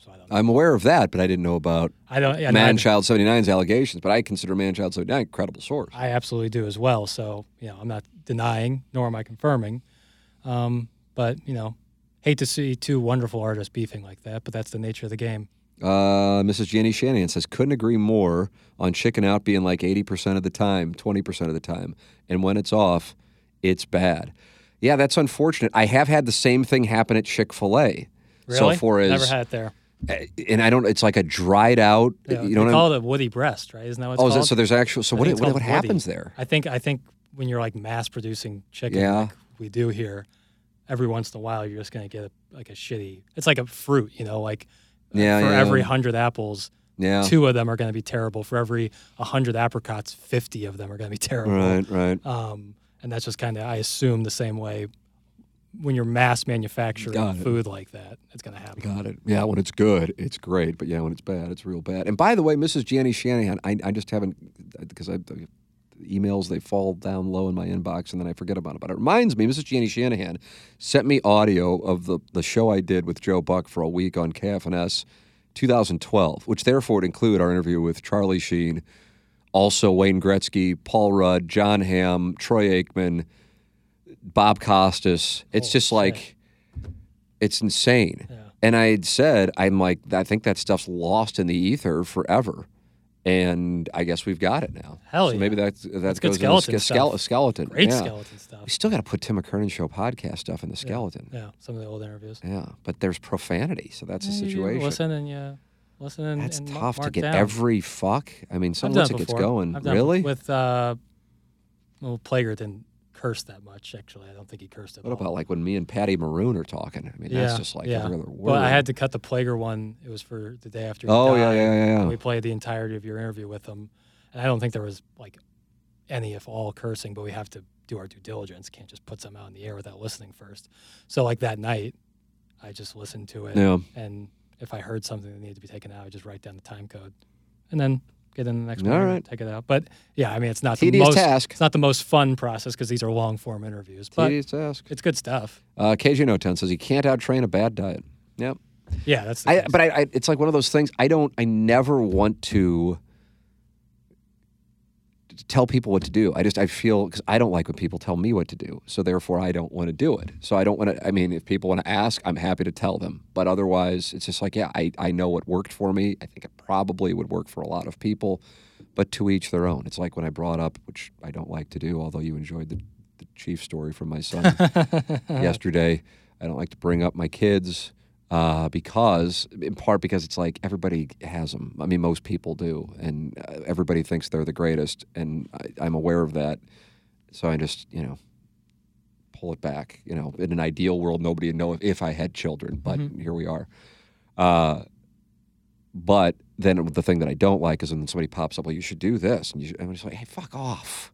So I don't know. I'm aware of that, but I didn't know about I don't. Yeah, no, I- Manchild 79's allegations. But I consider Manchild 79 a credible source. I absolutely do as well. So, you know, I'm not denying nor am I confirming. Um, but, you know, hate to see two wonderful artists beefing like that, but that's the nature of the game. Uh, Mrs. Jenny Shanahan says, couldn't agree more on chicken out being like 80% of the time, 20% of the time. And when it's off, it's bad. Yeah, that's unfortunate. I have had the same thing happen at Chick fil A. Really? So for as, Never had it there. And I don't, it's like a dried out, Yeah, you they know what call it a woody breast, right? Isn't that what it's Oh, is called? it, so there's actual, so I what, what, what happens there? I think I think when you're like mass producing chicken, Yeah. like we do here, every once in a while you're just gonna get a, like a shitty. It's like a fruit, you know, like uh, Yeah, for yeah. every hundred apples, Yeah. two of them are gonna be terrible. For every hundred apricots, fifty of them are gonna be terrible. Right, right. Um, and that's just kind of I assume the same way when you're mass manufacturing food like that, it's gonna happen. Got it. Yeah, when it's good, it's great. But yeah, when it's bad, it's real bad. And by the way, Mrs. Jenny Shanahan, I, I just haven't, uh, because I, the emails, they fall down low in my inbox and then I forget about it. But it reminds me, Mrs. Jenny Shanahan sent me audio of the, the show I did with Joe Buck for a week on KFNS 2012, which therefore would include our interview with Charlie Sheen, also Wayne Gretzky, Paul Rudd, Jon Hamm, Troy Aikman, Bob Costas. It's Holy just shit. like, it's insane. Yeah. And I had said, I'm like, I think that stuff's lost in the ether forever. And I guess we've got it now. Hell so maybe that's that That's good goes skeleton in the ske- stuff. skeleton. Great yeah. skeleton stuff. We still got to put Tim McKernan show podcast stuff in the skeleton. Yeah, some of the old interviews. Yeah, but there's profanity, so that's the Yeah, situation. Listen and yeah, listen and That's and tough to get down. every fuck. I mean, I've some done looks it like it's going. Really? With uh, well, Plager didn't curse that much. Actually, I don't think he cursed at what all. about like when me and Patty Maroon are talking? I mean, that's just like yeah. every other word. Well, I had to cut the Plager one. It was for the day after. Oh, yeah, yeah, yeah, yeah. We played the entirety of your interview with him, and I don't think there was like any, if all, cursing. But we have to do our due diligence. Can't just put some out in the air without listening first. So like that night, I just listened to it. Yeah. And if I heard something that needed to be taken out, I just write down the time code, and then get in the next one, right. take it out. But yeah, I mean, it's not Tedious the most task. It's not the most fun process because these are long form interviews, but Tedious task. it's good stuff. Uh, KJ No 10 says he can't out train a bad diet. Yep. Yeah, that's. The I, but I, I, it's like one of those things. I don't. I never want to tell people what to do. I just I feel because I don't like when people tell me what to do. So therefore, I don't want to do it. So I don't want to. I mean, if people want to ask, I'm happy to tell them. But otherwise, it's just like, yeah, I I know what worked for me. I think it probably would work for a lot of people. But to each their own. It's like when I brought up, which I don't like to do, although you enjoyed the the chief story from my son yesterday. I don't like to bring up my kids uh, because, in part, because it's like everybody has them. I mean, most people do, and uh, everybody thinks they're the greatest, and I, I'm aware of that. So I just, you know, pull it back. You know, in an ideal world, nobody would know if, if I had children, but Mhm. here we are. Uh, but then the thing that I don't like is when somebody pops up, well, you should do this, and you I'm just like, hey, fuck off.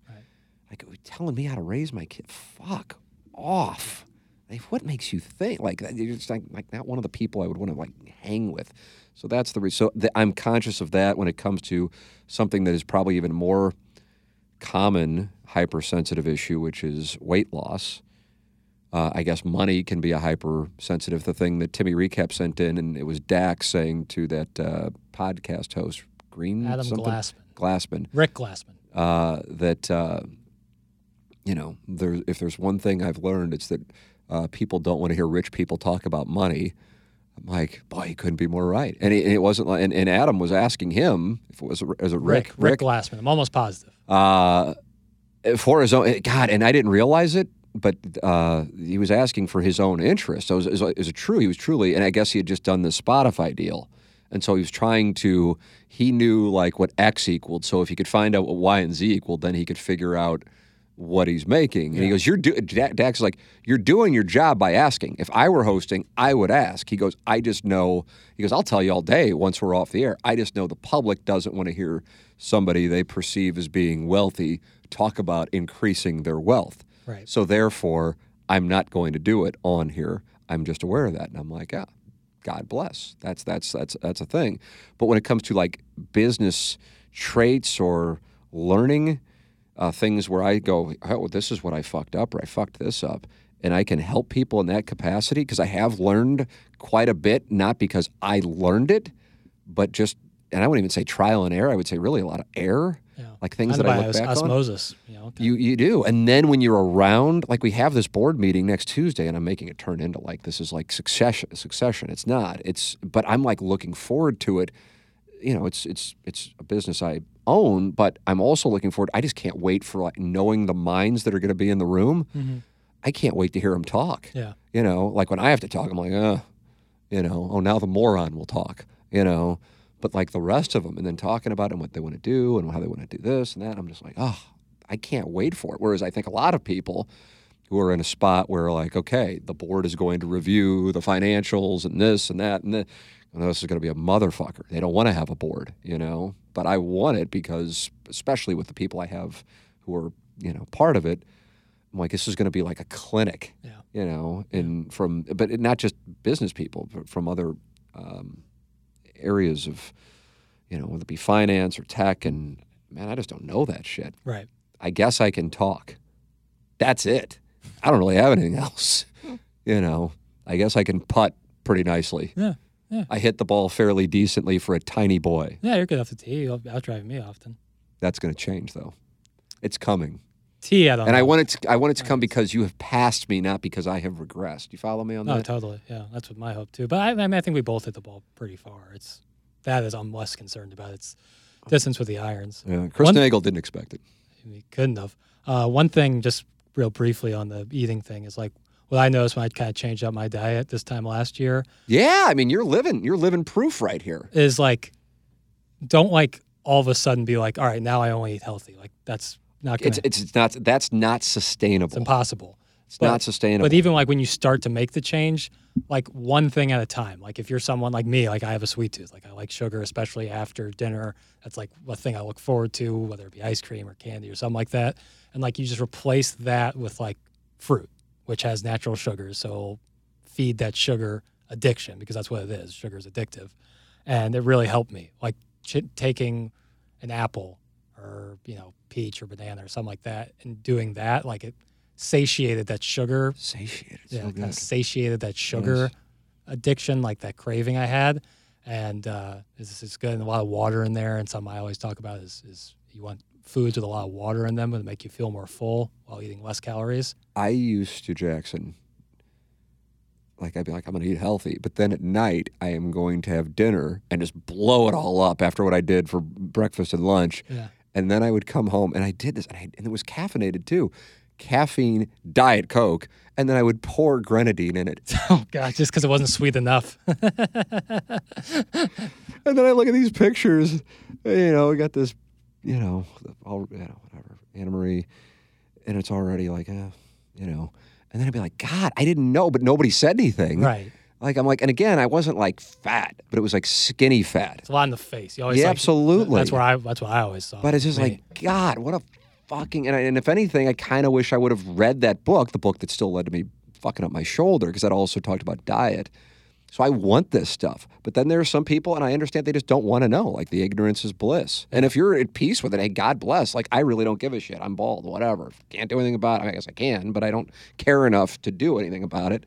Like you're telling me how to raise my kid. Fuck off. Like, what makes you think like that? You're just like, like not one of the people I would want to like hang with. So that's the reason. So th- I'm conscious of that when it comes to something that is probably even more common hypersensitive issue, which is weight loss. Uh, I guess money can be a hypersensitive. The thing that Timmy Recap sent in, and it was Dax saying to that uh, podcast host, Green Adam something? Glassman. Glassman. Rick Glassman. Uh, that uh, you know, there if there's one thing I've learned, it's that uh, people don't want to hear rich people talk about money. I'm like, boy, he couldn't be more right. And it, and it wasn't like, and, and Adam was asking him if it was, was it Rick, Rick, Rick Glassman. I'm almost positive. uh, for his own God, and I didn't realize it, but uh, he was asking for his own interest. So is, is, is it true? He was truly, and I guess he had just done the Spotify deal, and so he was trying to. He knew like what X equaled. So if he could find out what Y and Z equaled, then he could figure out what he's making. And he goes, "You're do-, Dax is like you're doing your job by asking. If I were hosting, I would ask." He goes, "I just know." He goes, "I'll tell you all day once we're off the air. I just know the public doesn't want to hear somebody they perceive as being wealthy talk about increasing their wealth. Right. So therefore, I'm not going to do it on here. I'm just aware of that, and I'm like, yeah." God bless. That's that's that's that's a thing. But when it comes to like business traits or learning uh, things where I go, oh, this is what I fucked up or I fucked this up, and I can help people in that capacity because I have learned quite a bit, not because I learned it, but just and I wouldn't even say trial and error. I would say really a lot of error, like things that I look back on. osmosis. You know, You you do, and then when you're around, like we have this board meeting next Tuesday, and I'm making it turn into like this is like succession. Succession. It's not. It's but I'm like looking forward to it. You know, it's it's it's a business I own, but I'm also looking forward. I just can't wait for like knowing the minds that are going to be in the room. Mhm. I can't wait to hear them talk. Yeah. You know, like when I have to talk, I'm like, uh, you know, oh now the moron will talk. You know, but like the rest of them, and then talking about and what they want to do and how they want to do this and that. I'm just like, oh, I can't wait for it. Whereas I think a lot of people who are in a spot where like, okay, the board is going to review the financials and this and that and this. And this is going to be a motherfucker. They don't want to have a board, you know. But I want it because, especially with the people I have who are, you know, part of it, I'm like, this is going to be like a clinic, Yeah. you know, and from, but it, not just business people, but from other um, areas of, you know, whether it be finance or tech. And man, I just don't know that shit. Right. I guess I can talk. That's it. I don't really have anything else. You know, I guess I can putt pretty nicely. Yeah. Yeah. I hit the ball fairly decently for a tiny boy. Yeah, you're good off the tee. You'll outdrive me often. That's going to change though. It's coming. Tee, I don't and I know. want it to, I want it to come because you have passed me, not because I have regressed. You follow me on Oh, that? totally. Yeah, that's what my hope too. But I, I mean, I think we both hit the ball pretty far. It's that is I'm less concerned about. It's distance with the irons. Yeah, Chris One- Nagel didn't expect it. He couldn't have. Uh, one thing, just real briefly on the eating thing, is like what I noticed when I kind of changed up my diet this time last year Yeah, I mean you're living you're living proof right here. is like, don't like all of a sudden be like, all right, now I only eat healthy. Like that's not gonna. It's it's, not that's not sustainable. It's impossible. It's not sustainable. But even like when you start to make the change, like one thing at a time. Like if you're someone like me, like I have a sweet tooth. Like I like sugar, especially after dinner. That's like a thing I look forward to, whether it be ice cream or candy or something like that. And like you just replace that with like fruit, which has natural sugars. So feed that sugar addiction because that's what it is. Sugar is addictive. And it really helped me. Like ch- taking an apple or, you know, peach or banana or something like that and doing that, like it satiated that sugar. Satiated. Yeah, so kind of satiated that sugar Nice. addiction, like that craving I had. And uh, this is good. And a lot of water in there. And something I always talk about is, is you want foods with a lot of water in them to make you feel more full while eating less calories. I used to Jackson. Like I'd be like, I'm going to eat healthy, but then at night I am going to have dinner and just blow it all up after what I did for breakfast and lunch. Yeah. And then I would come home and I did this, and, I, and it was caffeinated too, caffeine diet coke, and then I would pour grenadine in it. Oh, God, just because it wasn't sweet enough. And then I look at these pictures, you know, we got this, you know, all, you know, whatever, Anna Marie, and it's already like, eh, you know, And then I'd be like, God, I didn't know, but nobody said anything. Right. Like I'm like, and again, I wasn't like fat, but it was like skinny fat. It's a lot in the face. You always Yeah, like- absolutely. That's where I. That's what I always saw. But it's just Me. like, God, what a fucking. And, I, and if anything, I kind of wish I would have read that book, the book that still led to me fucking up my shoulder, because that also talked about diet. So I want this stuff. But then there are some people, and I understand they just don't want to know. Like the ignorance is bliss. And if you're at peace with it, hey, God bless. Like I really don't give a shit. I'm bald, whatever. Can't do anything about it. I guess I can, but I don't care enough to do anything about it.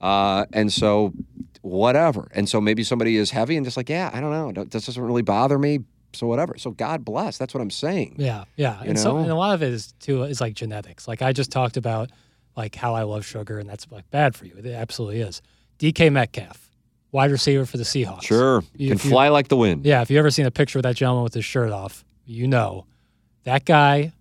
Uh, and so, whatever. And so maybe somebody is heavy and just like, yeah, I don't know. This doesn't really bother me. So whatever. So God bless. That's what I'm saying. Yeah, yeah, You and so and a lot of it is too is like genetics. Like I just talked about, like how I love sugar, and that's like bad for you. It absolutely is. DK Metcalf, wide receiver for the Seahawks. Sure. You- Can if you- fly like the wind. Yeah, if you've ever seen a picture of that gentleman with his shirt off, you know that guy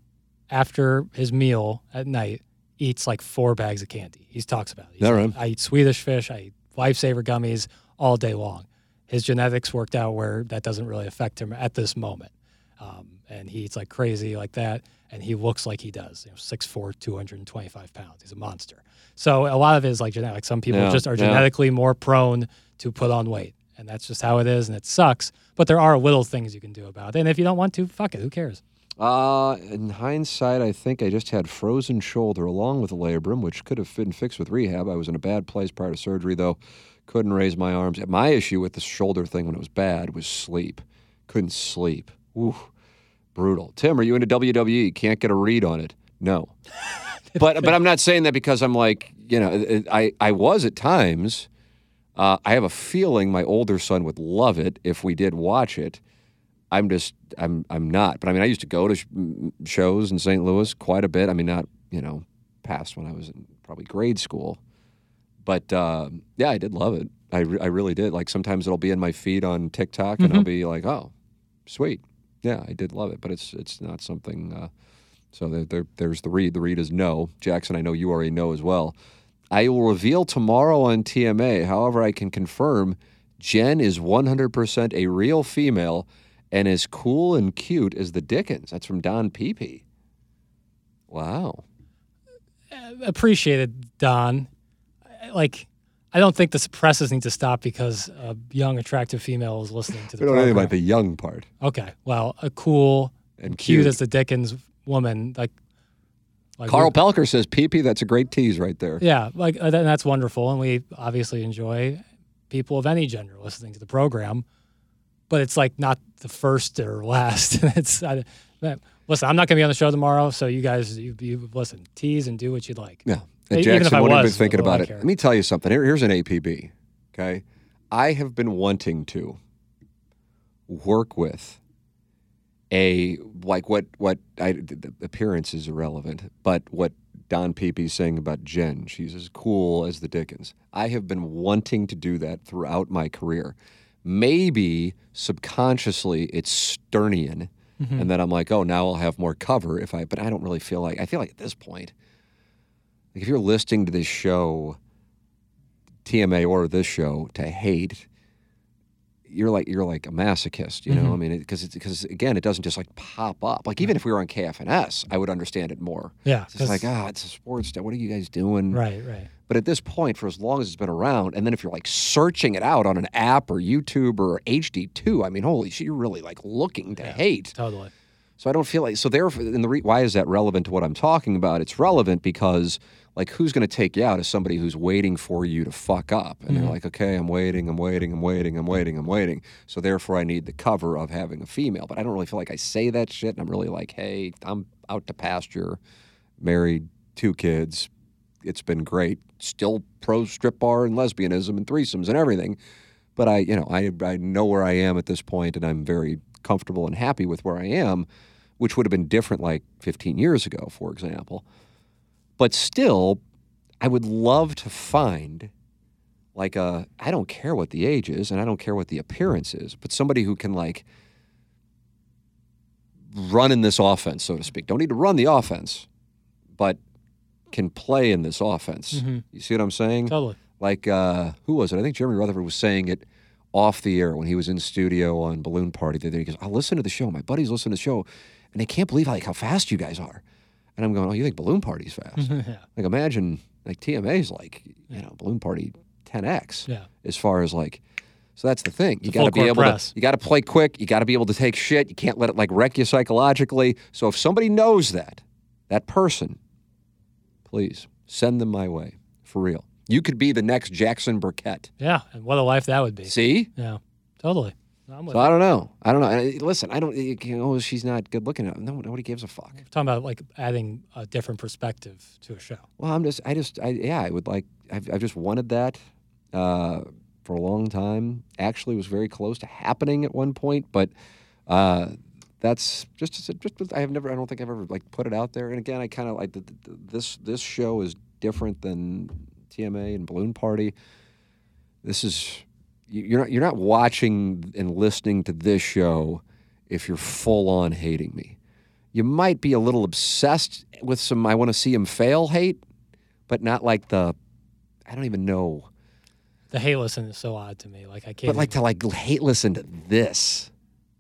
after his meal at night eats like four bags of candy. He talks about it. He's like, right. I eat Swedish fish, I eat lifesaver gummies all day long. His genetics worked out where that doesn't really affect him at this moment. Um, and he eats like crazy like that, and he looks like he does. You know, 6'4", 225 pounds. He's a monster. So a lot of it is like genetic. Some people Yeah, just are yeah. genetically more prone to put on weight, and that's just how it is, and it sucks. But there are little things you can do about it, and if you don't want to, fuck it. Who cares? Uh, in hindsight, I think I just had frozen shoulder along with a labrum, which could have been fixed with rehab. I was in a bad place prior to surgery, though. Couldn't raise my arms. My issue with the shoulder thing when it was bad was sleep. Couldn't sleep. Ooh, brutal. Tim, are you into WWE? Can't get a read on it. No. but but I'm not saying that because I'm like you know I I was at times. Uh, I have a feeling my older son would love it if we did watch it. I'm just I'm I'm not. But I mean, I used to go to sh- shows in St. Louis quite a bit. I mean, not you know past when I was in probably grade school, but uh, yeah, I did love it. I re- I really did. Like sometimes it'll be in my feed on TikTok, and I'll Mhm. be like, oh, sweet, yeah, I did love it. But it's it's not something. Uh, so there, there there's the read. The read is no. Jackson, I know you already know as well. I will reveal tomorrow on TMA. However, I can confirm Jen is 100% a real female and as cool and cute as the Dickens. That's from Don Peepee. Wow. Uh, Appreciated, Don. Like, I don't think the suppresses need to stop because a young, attractive female is listening to the We don't know about the young part. Okay, well, a cool And cute, cute. as the Dickens woman, like, like Carl we- Pelker says Peepee. That's a great tease right there. Yeah, like uh, that's wonderful, and we obviously enjoy people of any gender listening to the program. But it's like not the first or last. it's I, that- listen. I'm not going to be on the show tomorrow, so you guys, you, you listen, tease and do what you'd like. Yeah. And even if I wouldn't have been was, thinking what about it. Let me tell you something. Here, here's an APB. Okay. I have been wanting to work with a like what what I the appearance is irrelevant, but what Don Peepy's saying about Jen, she's as cool as the Dickens. I have been wanting to do that throughout my career. Maybe subconsciously it's Sternian, Mhm. and then I'm like, oh, now I'll have more cover if I. But I don't really feel like I feel like at this point, like if you're listening to this show, TMA or this show to hate, you're like you're like a masochist, you know. Mhm. I mean, because it's because again, it doesn't just like pop up. Like even if we were on KFNS, I would understand it more. Yeah, it's like ah, it's a sports. What are you guys doing? Right, right. But at this point, for as long as it's been around, and then if you're like searching it out on an app or YouTube or HD2, I mean, holy shit, you're really like looking to hate. Totally. So I don't feel like so therefore, and the re, why is that relevant to what I'm talking about? It's relevant because like who's going to take you out is somebody who's waiting for you to fuck up, and Mhm. they're like, okay, I'm waiting, I'm waiting, I'm waiting, I'm waiting, I'm waiting. So therefore, I need the cover of having a female. But I don't really feel like I say that shit, and I'm really like, hey, I'm out to pasture, married, two kids. It's been great. Still pro strip bar and lesbianism and threesomes and everything. But I, you know, I I know where I am at this point, and I'm very comfortable and happy with where I am, which would have been different like 15 years ago, for example. But still, I would love to find like a I don't care what the age is and I don't care what the appearance is, but somebody who can like run in this offense, so to speak. Don't need to run the offense, but can play in this offense. Mhm. You see what I'm saying? Totally. Like uh, who was it? I think Jeremy Rutherford was saying it off the air when he was in studio on Balloon Party the other day. He goes, "I listen to the show. My buddies listen to the show, and they can't believe like how fast you guys are." And I'm going, "Oh, you think Balloon Party's fast? Yeah. Like imagine, Like TMA's like, you know, balloon party 10x. Yeah. As far as like, so that's the thing. You got to be able press. to. You got to play quick. You got to be able to take shit. You can't let it like wreck you psychologically. So if somebody knows that, that person, please send them my way for real. You could be the next Jackson Burkett. Yeah, and what a life that would be. See? Yeah, totally. So I don't know. I don't know. Uh, Listen, I don't. You know, she's not good looking. No, nobody gives a fuck. talking about like adding a different perspective to a show. Well, I'm just, I just, I, yeah, I would like, I've, I've just wanted that uh, for a long time. Actually, was very close to happening at one point, but uh, that's just, just, just, I have never, I don't think I've ever like put it out there. And again, I kind of like the, the, this, this show is different than TMA and Balloon Party. This is, you're not, you're not watching and listening to this show if you're full on hating me you might be a little obsessed with some I want to see him fail hate, but not like the I don't even know. The hate listen is so odd to me. Like I can't. But like to like hate listen to this.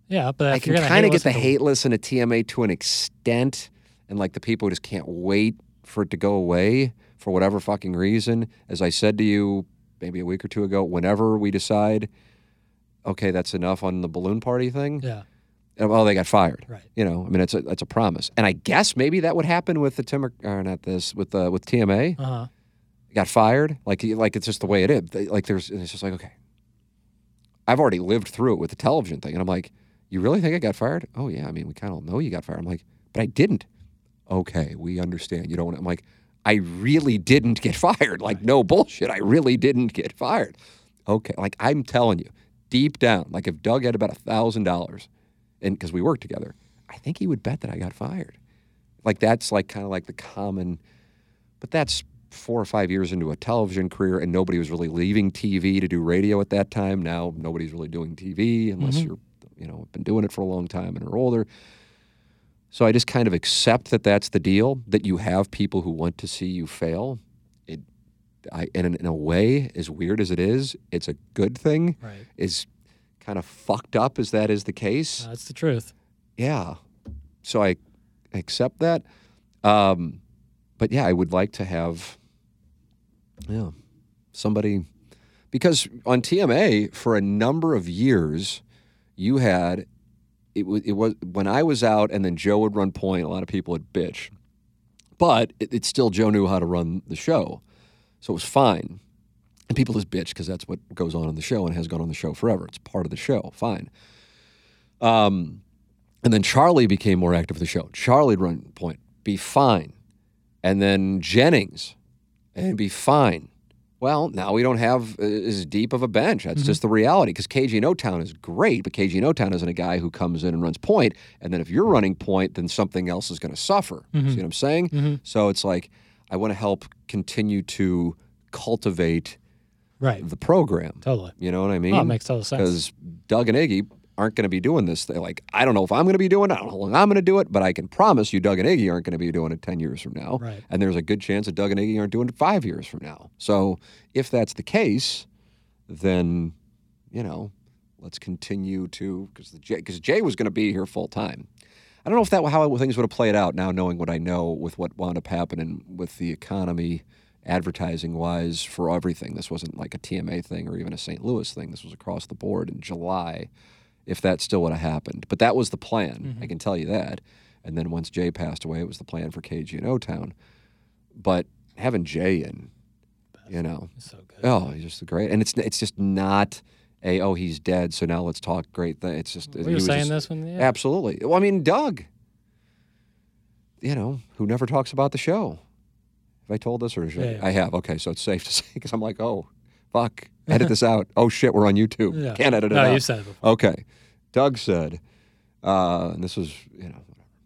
yeah, but I can kind of get the to- hate listen to TMA to an extent, and like the people who just can't wait for it to go away for whatever fucking reason. As I said to you maybe a week or two ago, whenever we decide, okay, that's enough on the balloon party thing. Yeah. uh, Well, they got fired. Right. You know, I mean, it's a it's a promise, and I guess maybe that would happen with the Tim, or not this with uh, with TMA. Uh huh. Got fired. Like like it's just the way it is. Like there's and it's just like okay. I've already lived through it with the television thing, and I'm like, you really think I got fired? Oh yeah. I mean, we kind of know you got fired. I'm like, but I didn't. Okay, we understand. You don't. want I'm like, I really didn't get fired. Like no bullshit. I really didn't get fired. Okay. Like I'm telling you, deep down, like if Doug had about a thousand dollars, and because we worked together, I think he would bet that I got fired. Like that's like kind of like the common, but that's four or five years into a television career, and nobody was really leaving TV to do radio at that time. Now nobody's really doing TV unless Mhm. you're, you know, been doing it for a long time and are older. So I just kind of accept that that's the deal. That you have people who want to see you fail. It, I, and in, in a way, as weird as it is, it's a good thing. Right. As kind of fucked up as that is the case, That's the truth. yeah. So I accept that. Um, but yeah, I would like to have, yeah, somebody, because on TMA for a number of years, you had, it was, it was when I was out and then Joe would run point, a lot of people would bitch. But it, it still, Joe knew how to run the show. So it was fine. And people just bitch because that's what goes on on the show and has gone on the show forever. It's part of the show. Fine. Um, and then Charlie became more active with the show. Charlie'd run point, be fine. And then Jennings, and be fine. Well, now we don't have uh, as deep of a bench. That's just the reality because KG in O Town is great, but KG in O Town isn't a guy who comes in and runs point. And then if you're running point, then something else is going to suffer. Mhm. See what I'm saying? Mhm. So it's like I want to help continue to cultivate Right. the program. Totally. You know what I mean? Well, it makes total sense. Because Doug and Iggy aren't going to be doing this. They're like, I don't know if I'm going to be doing it. I don't know how long I'm going to do it, but I can promise you, Doug and Iggy aren't going to be doing it 10 years from now. Right. And there's a good chance that Doug and Iggy aren't doing it five years from now. So if that's the case, then, you know, let's continue to, because Jay, because Jay was going to be here full time. I don't know if that how things would have played out now, knowing what I know with what wound up happening with the economy, advertising wise, for everything. This wasn't like a TMA thing or even a St. Louis thing. This was across the board in July, if that still would have happened. But that was the plan. I mm-hmm. can tell you that. And then once Jay passed away, it was the plan for KG and O Town. But having Jay in, you know, so oh, he's just great. And it's it's just not a oh he's dead, so now let's talk great thing. It's just We he were saying just- this when yeah. Absolutely. Well, I mean, Doug, you know, who never talks about the show. Have I told this or should I- Yeah, yeah. I have? Okay, so it's safe to say because I'm like, oh, fuck, edit this out. Oh shit, we're on YouTube. Yeah. Can't edit it No, out. you said it before. Okay. Doug said, uh, and this was, you know,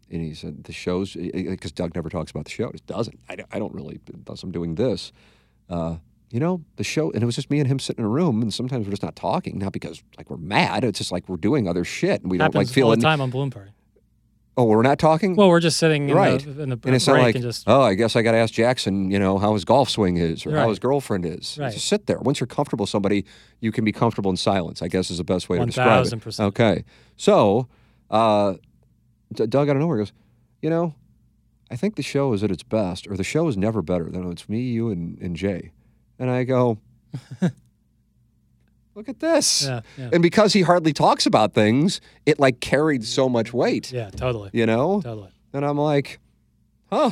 and he said the shows because Doug never talks about the show. It doesn't. I, don't- I don't really unless I'm doing this. Uh, you know, the show, and it was just me and him sitting in a room, and sometimes we're just not talking, not because like we're mad. It's just like we're doing other shit, and we don't like feel all the time on Balloon Party. Oh, we're not talking. Well, we're just sitting in right the, in the and it's not break like, and just oh, I guess I got to ask Jackson, you know, how his golf swing is or how his girlfriend is. Right. Just sit there. Once you're comfortable with somebody, you can be comfortable in silence. I guess is the best way to describe it. 1000%. Okay, so uh, Doug out of nowhere goes, you know, I think the show is at its best, or the show is never better than it's me, you, and, and Jay. And I go, look at this. Yeah, yeah. And because he hardly talks about things, it like carried so much weight, Yeah, totally. you know? Totally. And I'm like, huh.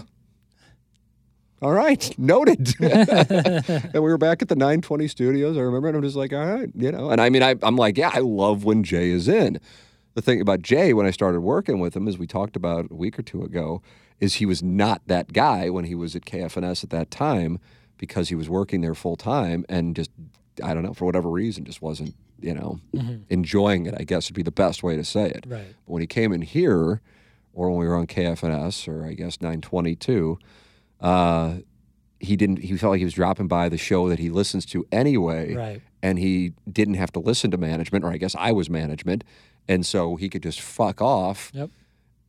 All right, noted. and we were back at the 920 studios. I remember, and I'm just like, all right, you know. And I mean, I, I'm like, yeah, I love when Jay is in. The thing about Jay, when I started working with him, as we talked about a week or two ago, is he was not that guy when he was at KFNS at that time because he was working there full time and just, I don't know, for whatever reason, just wasn't, you know, enjoying it, I guess would be the best way to say it. Right. But when he came in here, or when we were on KFNS, or I guess 922, uh, he didn't. He felt like he was dropping by the show that he listens to anyway, Right. and he didn't have to listen to management, or I guess I was management, and so he could just fuck off. Yep.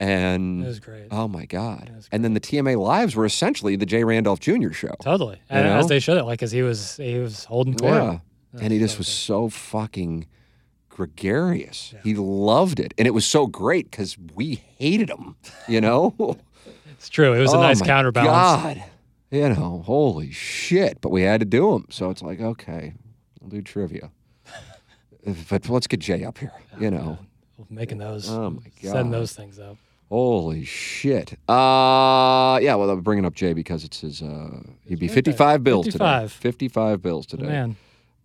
And It was great. Oh my god! It And then the TMA lives were essentially the Jay Randolph Jr. show. Totally. And know? as they should have, like, because he was he was holding court. Yeah. And he just was so fucking gregarious. He loved it. And it was so great because we hated him, you know? It's true. It was a Oh nice my counterbalance. God. You know, holy shit. But we had to do them. So it's like, okay, we'll do trivia. but let's get Jay up here, oh, you know. Making those, Oh my setting those things up. Holy shit. Uh yeah, well I'm bringing up Jay because it's his uh he'd be 55 bills 55. today. 55 bills today. Man.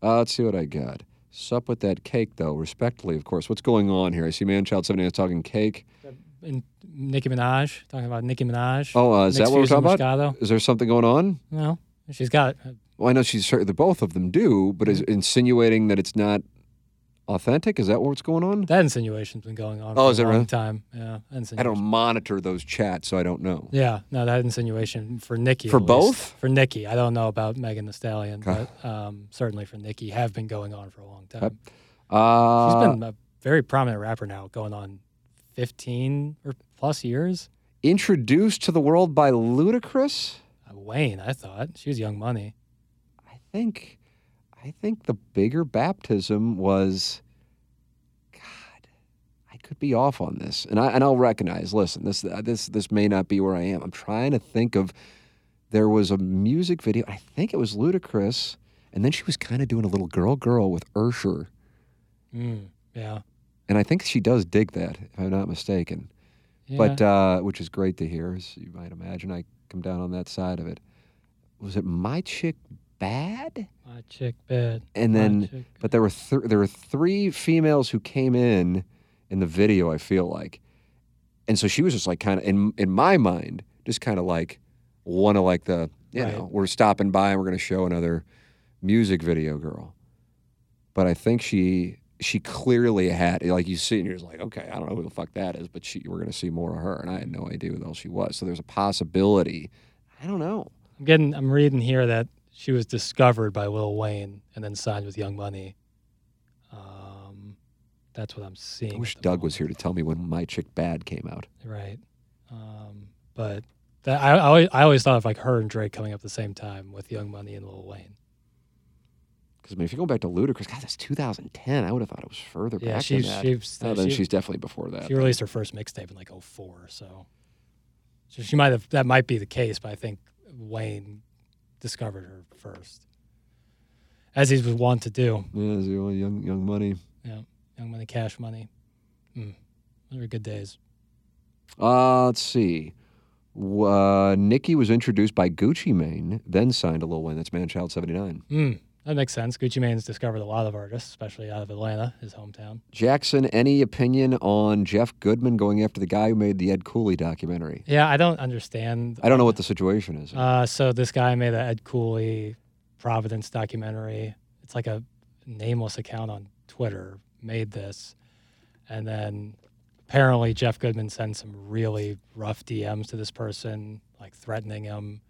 Uh, let's see what I got. Sup with that cake though, respectfully, of course. What's going on here? I see Manchild 79 is talking cake. And Nicki Minaj, talking about Nicki Minaj. Oh, uh, is Mixed that what we're talking about? Moscato. Is there something going on? No, she's got Well, I know she's both of them do, but is insinuating that it's not authentic? Is that what's going on? that insinuation's been going on Oh, for is a it long really? time. Yeah, that I don't monitor those chats, so I don't know. Yeah, no, that insinuation for Nicki. For at least. both? For Nicki, I don't know about Megan the Stallion, Okay. but um, certainly for Nicki, have been going on for a long time. Okay. Uh, She's been a very prominent rapper now, going on fifteen or plus years. introduced to the world by Ludacris. Uh, Wayne, I thought she was Young Money. I think, I think the bigger baptism was. God, I could be off on this, and I and I'll recognize. Listen, this uh, this this may not be where I am. I'm trying to think of. There was a music video. I think it was Ludacris, and then she was kind of doing a little girl girl with Usher, Mm, yeah. and I think she does dig that, if I'm not mistaken. Yeah. But uh, which is great to hear, as you might imagine. I come down on that side of it. Was it my chick bad? My chick bad. and then but there were th- there were three females who came in in the video i feel like and so she was just like kind of in in my mind just kind of like one of like the you Right. know we're stopping by and we're going to show another music video girl but i think she she clearly had like you see and you're just like okay i don't know who the fuck that is but she we're going to see more of her and i had no idea who the hell she was so there's a possibility i don't know I'm getting. I'm reading here that she was discovered by Lil Wayne and then signed with Young Money. Um, that's what I'm seeing. i wish doug was here to tell me when my chick bad came out Right. Um, but that, I, I, always, I always thought of like her and Drake coming up at the same time with Young Money and Lil Wayne. Because I mean, if you go back to Ludacris, God, that's 2010. I would have thought it was further Yeah, back she's- than that. she's- oh, then she- she's definitely before that. She released her first mixtape in like 04, so. so she might have that might be the case, but I think Wayne discovered her first, as he was wont to do. Yeah, the old young young money. Yeah, Young Money, Cash Money. Mm. Those were good days. Uh, let's see. Uh, Nicki was introduced by Gucci Mane, then signed to Lil Wayne. That's Manchild 79. Mm. That makes sense. Gucci Mane's discovered a lot of artists, especially out of Atlanta, his hometown. Jackson, any opinion on Jeff Goodman going after the guy who made the Ed Cooley documentary? Yeah, I don't understand. I don't know what the situation is. Uh, so this guy made a Ed Cooley Providence documentary. It's like a nameless account on Twitter made this, and then apparently Jeff Goodman sent some really rough DMs to this person, like threatening him,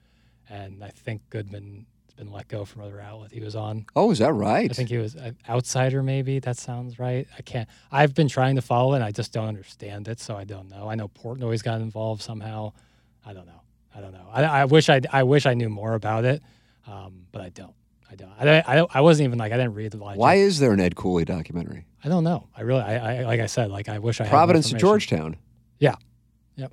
and I think Goodman been let go from other outlet he was on. oh, is that right? I think he was an outsider, maybe. That sounds right. I can't. I've been trying to follow it, and I just don't understand it, so I don't know. I know Portnoy's got involved somehow. I don't know. I don't know. I, I wish I. I wish I knew more about it, um, but I don't. I don't. I, I, I wasn't even like I didn't read the line. Why is there an Ed Cooley documentary? I don't know. I really. I, I like I said. Like I wish I had Providence information. Georgetown. Yeah. Yep.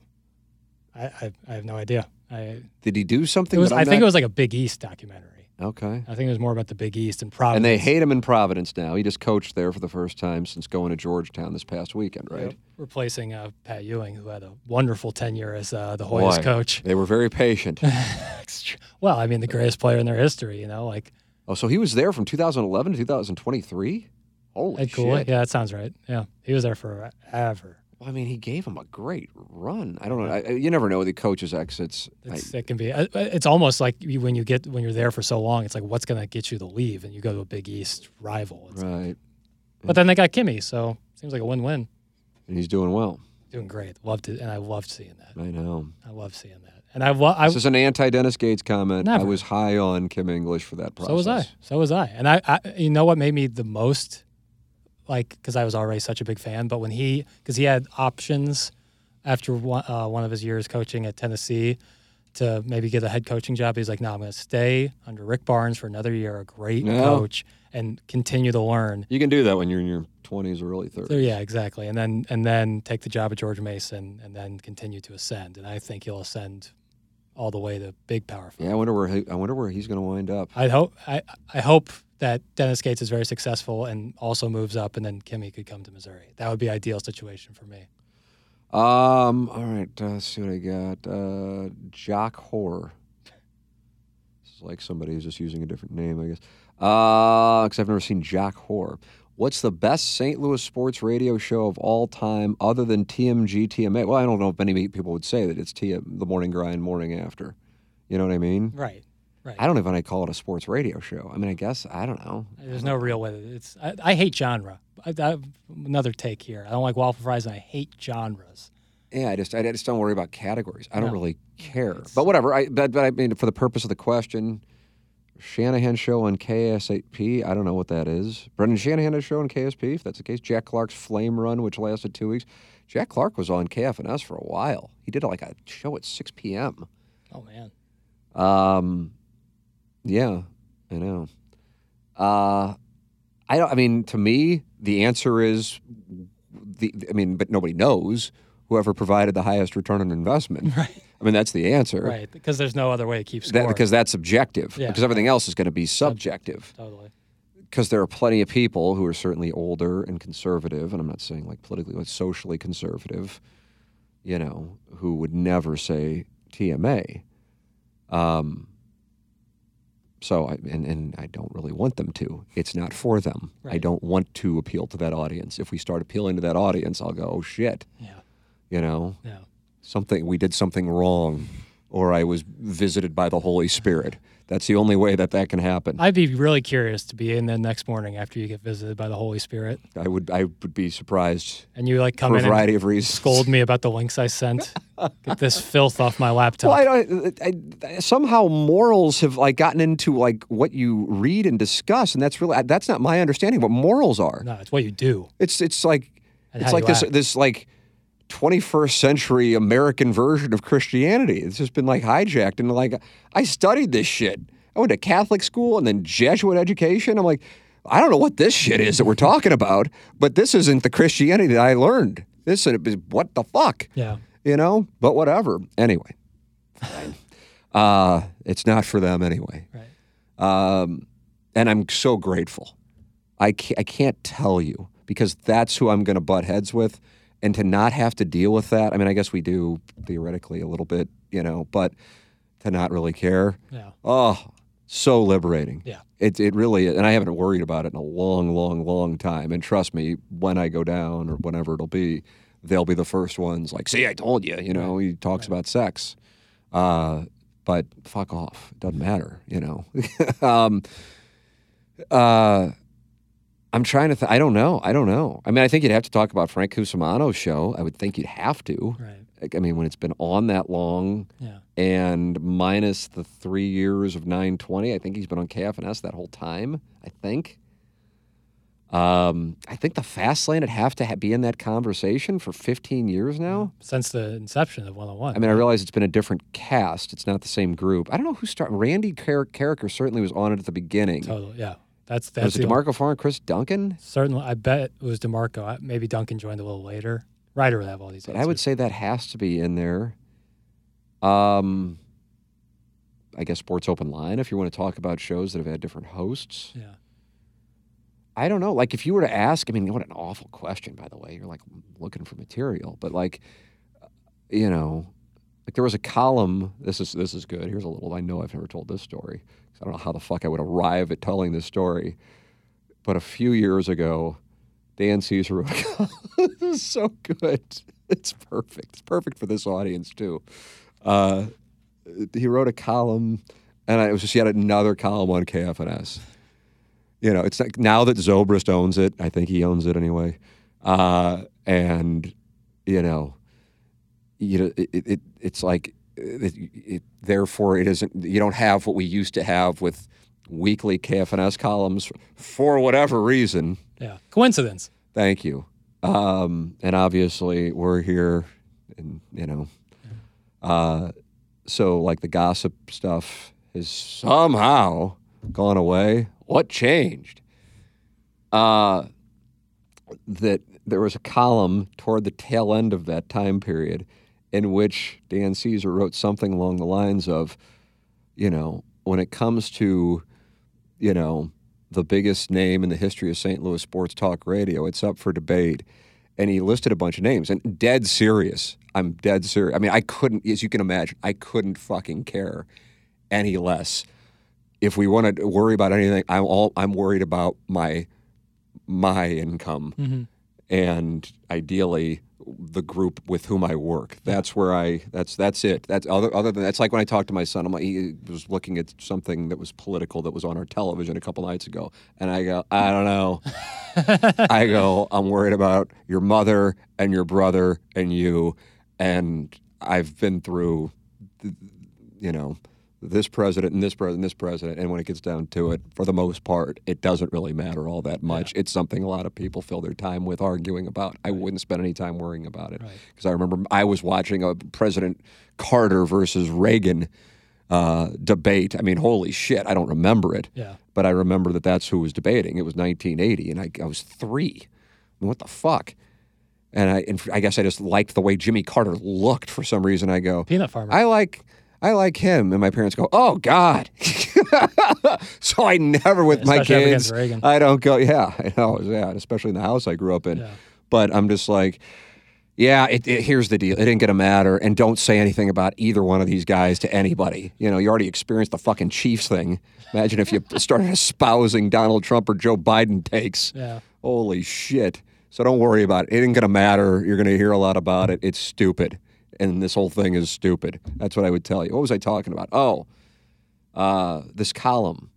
I, I, I have no idea. I Did he do something? was. I I'm think not- it was like a Big East documentary. Okay. I think it was more about the Big East and Providence. And they hate him in Providence now. He just coached there for the first time since going to Georgetown this past weekend, right? Yep. replacing uh, Pat Ewing, who had a wonderful tenure as uh, the Hoyas Boy, coach. They were very patient. Well, I mean, the greatest player in their history. You know, like oh, so he was there from 2011 to 2023? Holy shit. Yeah, that sounds right. Yeah, he was there forever. Well, I mean, he gave him a great run. I don't know. I, you never know the coaches' exits. I- it can be. uh, It's almost like you, when you get when you're there for so long. It's like what's going to get you to leave, and you go to a Big East rival. It's- right. But then they got Kimmy, so seems like a win-win. And he's doing well. Doing great. Loved it, and I loved seeing that. I know. I love seeing that, and I, lo- I this is an anti-Dennis Gates comment. I was high on Kim English for that process. So was I. So was I. And I, I you know what made me the most like because I was already such a big fan, but when he because he had options after one, uh, one of his years coaching at Tennessee to maybe get a head coaching job, he's like, "No, I'm going to stay under Rick Barnes for another year, a great coach, and continue to learn." You can do that when you're in your 20s or early 30s. So yeah, exactly, and then and then take the job at George Mason, and then continue to ascend. And I think he'll ascend all the way to big power. Yeah, I wonder where he, I wonder where he's going to wind up. I hope I, I hope that Dennis Gates is very successful and also moves up, and then Kimmy could come to Missouri. That would be ideal situation for me. Um. All right. Uh, let's see what I got. Uh, Jock Hoare. This is like somebody who's just using a different name, I guess. Uh, because I've never seen Jock Hoare. What's the best St. Louis sports radio show of all time, other than TMG TMA? Well, I don't know if many people would say that it's TM, the Morning Grind, Morning After. You know what I mean? Right. Right. I don't even want to call it a sports radio show. I mean, I guess I don't know. There's no real way. that It's I, I hate genre. I, I, another take here. I don't like waffle fries, and I hate genres. Yeah, I just I just don't worry about categories. I don't really care. But whatever. I but, but I mean for the purpose of the question, Shanahan show on KSP. I don't know what that is. Brendan Shanahan show on KSP. If that's the case, Jack Clark's Flame Run, which lasted two weeks. Jack Clark was on KFNS for a while. He did like a show at 6 p.m. Oh man. Um, yeah, I know. Uh, I don't. I mean, to me, the answer is the. I mean, but nobody knows. Whoever provided the highest return on investment. Right. I mean, that's the answer. Right. Because there's no other way to keep score. That, because that's subjective. Yeah, because everything else is going to be subjective. totally. Because there are plenty of people who are certainly older and conservative, and I'm not saying like politically, but socially conservative, you know, who would never say TMA. Um, so, I, and, and I don't really want them to. It's not for them. I don't want to appeal to that audience. If we start appealing to that audience, I'll go, oh shit. Yeah. You know, Yeah. something we did something wrong, or I was visited by the Holy Spirit. That's the only way that that can happen. I'd be really curious to be in the next morning after you get visited by the Holy Spirit, I would I would be surprised and you like come for a in variety and of reasons. scold me about the links I sent. get this filth off my laptop. Well, I, I, I, somehow morals have like gotten into like what you read and discuss, and that's really that's not my understanding of what morals are. no, it's what you do. It's it's like And it's like this act. this like 21st century American version of Christianity. It's just been like hijacked and like I studied this shit. I went to Catholic school and then Jesuit education. I'm like, I don't know what this shit is that we're talking about, but this isn't the Christianity that I learned. This is what the fuck, Yeah. you know? But whatever. Anyway, uh, it's not for them anyway. Right. Um, and I'm so grateful. I can't, I can't tell you because that's who I'm going to butt heads with. And to not have to deal with that, I mean, I guess we do theoretically a little bit, you know, but to not really care. Yeah. Oh, so liberating. Yeah. It, it really is. And I haven't worried about it in a long, long, long time. And trust me, when I go down or whenever it'll be, they'll be the first ones like, see, I told you, you know, he talks about sex. Uh, but fuck off. It doesn't matter, you know. um, uh, I'm trying to. Th- I don't know. I don't know. I mean, I think you'd have to talk about Frank Cusimano's show. I would think you'd have to. Right. Like, I mean, when it's been on that long, Yeah. and minus the three years of 920, I think he's been on KFNS that whole time. I think. Um, I think the fast lane would have to ha- be in that conversation for 15 years now. Since the inception of 101. I mean, I realize it's been a different cast. It's not the same group. I don't know who started. Randy Car- Karraker certainly was on it at the beginning. Totally. Yeah. That's was it DeMarco Farr and Chris Duncan? Certainly, I bet it was Demarco. Maybe Duncan joined a little later. Ryder would have all these. But I would say that has to be in there. Um, I guess Sports Open Line, if you want to talk about shows that have had different hosts. Yeah. I don't know. Like, if you were to ask, I mean, what an awful question, by the way. You're like looking for material, but like, uh, you know, like there was a column. This is this is good. Here's a little. I know I've never told this story. I don't know how the fuck I would arrive at telling this story. But a few years ago, Dan Caesar wrote. a this is so good. It's perfect. It's perfect for this audience too. Uh, he wrote a column, and I, it was just yet another column on KFNS. You know, it's like now that Zobrist owns it. I think he owns it anyway. Uh, and you know, you know, it, it, it's like it, it, therefore it isn't. You don't have what we used to have with weekly KFNS columns for whatever reason. Yeah. Coincidence. Thank you. Um, and obviously, we're here, and you know, uh, so like the gossip stuff has somehow gone away. What changed? Uh, that there was a column toward the tail end of that time period in which Dan Caesar wrote something along the lines of, you know, when it comes to, you know, the biggest name in the history of St. Louis sports talk radio, it's up for debate. And he listed a bunch of names and dead serious. I'm dead serious. I mean, I couldn't, as you can imagine, I couldn't fucking care any less. If we want to worry about anything, I'm all I'm worried about my my income Mhm. and ideally the group with whom I work. That's where I that's that's it. That's other other than that's like when I talked to my son. I'm like he was looking at something that was political that was on our television a couple nights ago, and I go, I don't know. I go, I'm worried about your mother and your brother and you, and I've been through, you know. This president and this president and this president, and when it gets down to it, for the most part, it doesn't really matter all that much. It's something a lot of people fill their time with arguing about. I wouldn't spend any time worrying about it because I remember I was watching a President Carter versus Reagan uh, debate. I mean, holy shit, I don't remember it. Yeah. But I remember that that's who was debating. It was 1980, and I, I was three. I mean, what the fuck? And I, and I guess I just liked the way Jimmy Carter looked for some reason. I go, Peanut farmer. I like, I like him. And my parents go, oh God. so I never with my kids. I don't go. Yeah, I know. Yeah, especially in the house I grew up in. But I'm just like, yeah. It, it, here's the deal. It ain't gonna matter, and don't say anything about either one of these guys to anybody. You know, you already experienced the fucking Chiefs thing. Imagine if you started espousing Donald Trump or Joe Biden takes. Yeah. Holy shit. So don't worry about it. It ain't gonna matter. You're gonna hear a lot about it. It's stupid, and this whole thing is stupid. That's what I would tell you. What was I talking about? Oh, uh, this column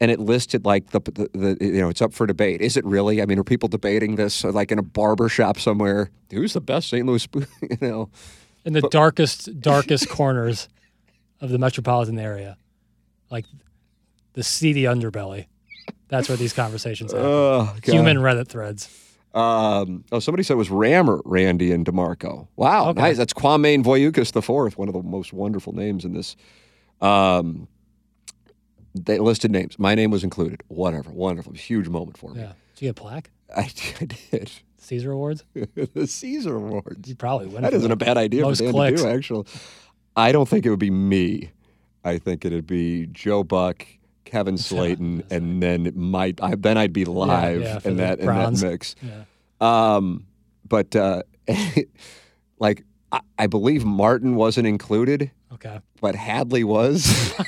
and it listed like the, the, the you know it's up for debate. Is it really? I mean, are people debating this like in a barber shop somewhere? Who's the best St. Louis? you know, in the darkest, darkest corners of the metropolitan area, like the seedy underbelly. That's where these conversations happen. Oh, Human Reddit threads. Um, oh, somebody said it was Rammer, Randy, and Demarco. Wow, nice. That's Kwame Voyukas the fourth, one of the most wonderful names in this. Um, they listed names. My name was included. Whatever, wonderful, huge moment for me. Yeah. Did you get a plaque? I, I did. Caesar Awards? the Caesar Awards. You probably win. That isn't a bad idea for Dan clicks. to do, actually. I don't think it would be me. I think it'd be Joe Buck, Kevin Slaten, and then it might. I, then I'd be live yeah, for in that in that mix. Yeah. Um, but uh, like I, I believe Martin wasn't included. Okay. But Hadley was.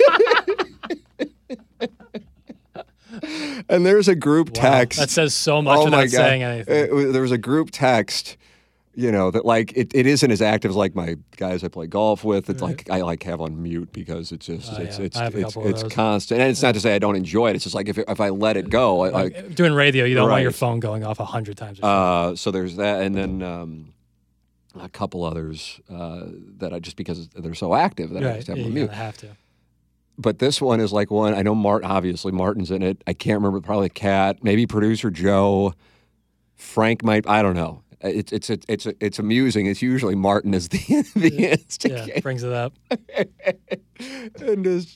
and there's a group Wow, text that says so much oh without saying anything. It there was a group text, you know, that like it, it isn't as active as like my guys I play golf with. It's like I like have on mute because it's just Oh, it's yeah. it's I it's, it's constant. And it's not to say I don't enjoy it. It's just like if if I let it go, I, Like, like doing radio, you don't want your phone going off a hundred times. a uh, so there's that, and then um, a couple others uh, that I just because they're so active that I just have yeah, on mute. have to. But this one is like one I know. Mart obviously, Martin's in it. I can't remember. Probably Cat, maybe producer Joe. Frank might. I don't know. Uh, it's it's it's it's, it's amusing. It's usually Martin is the the instigator. Yeah, brings it up. and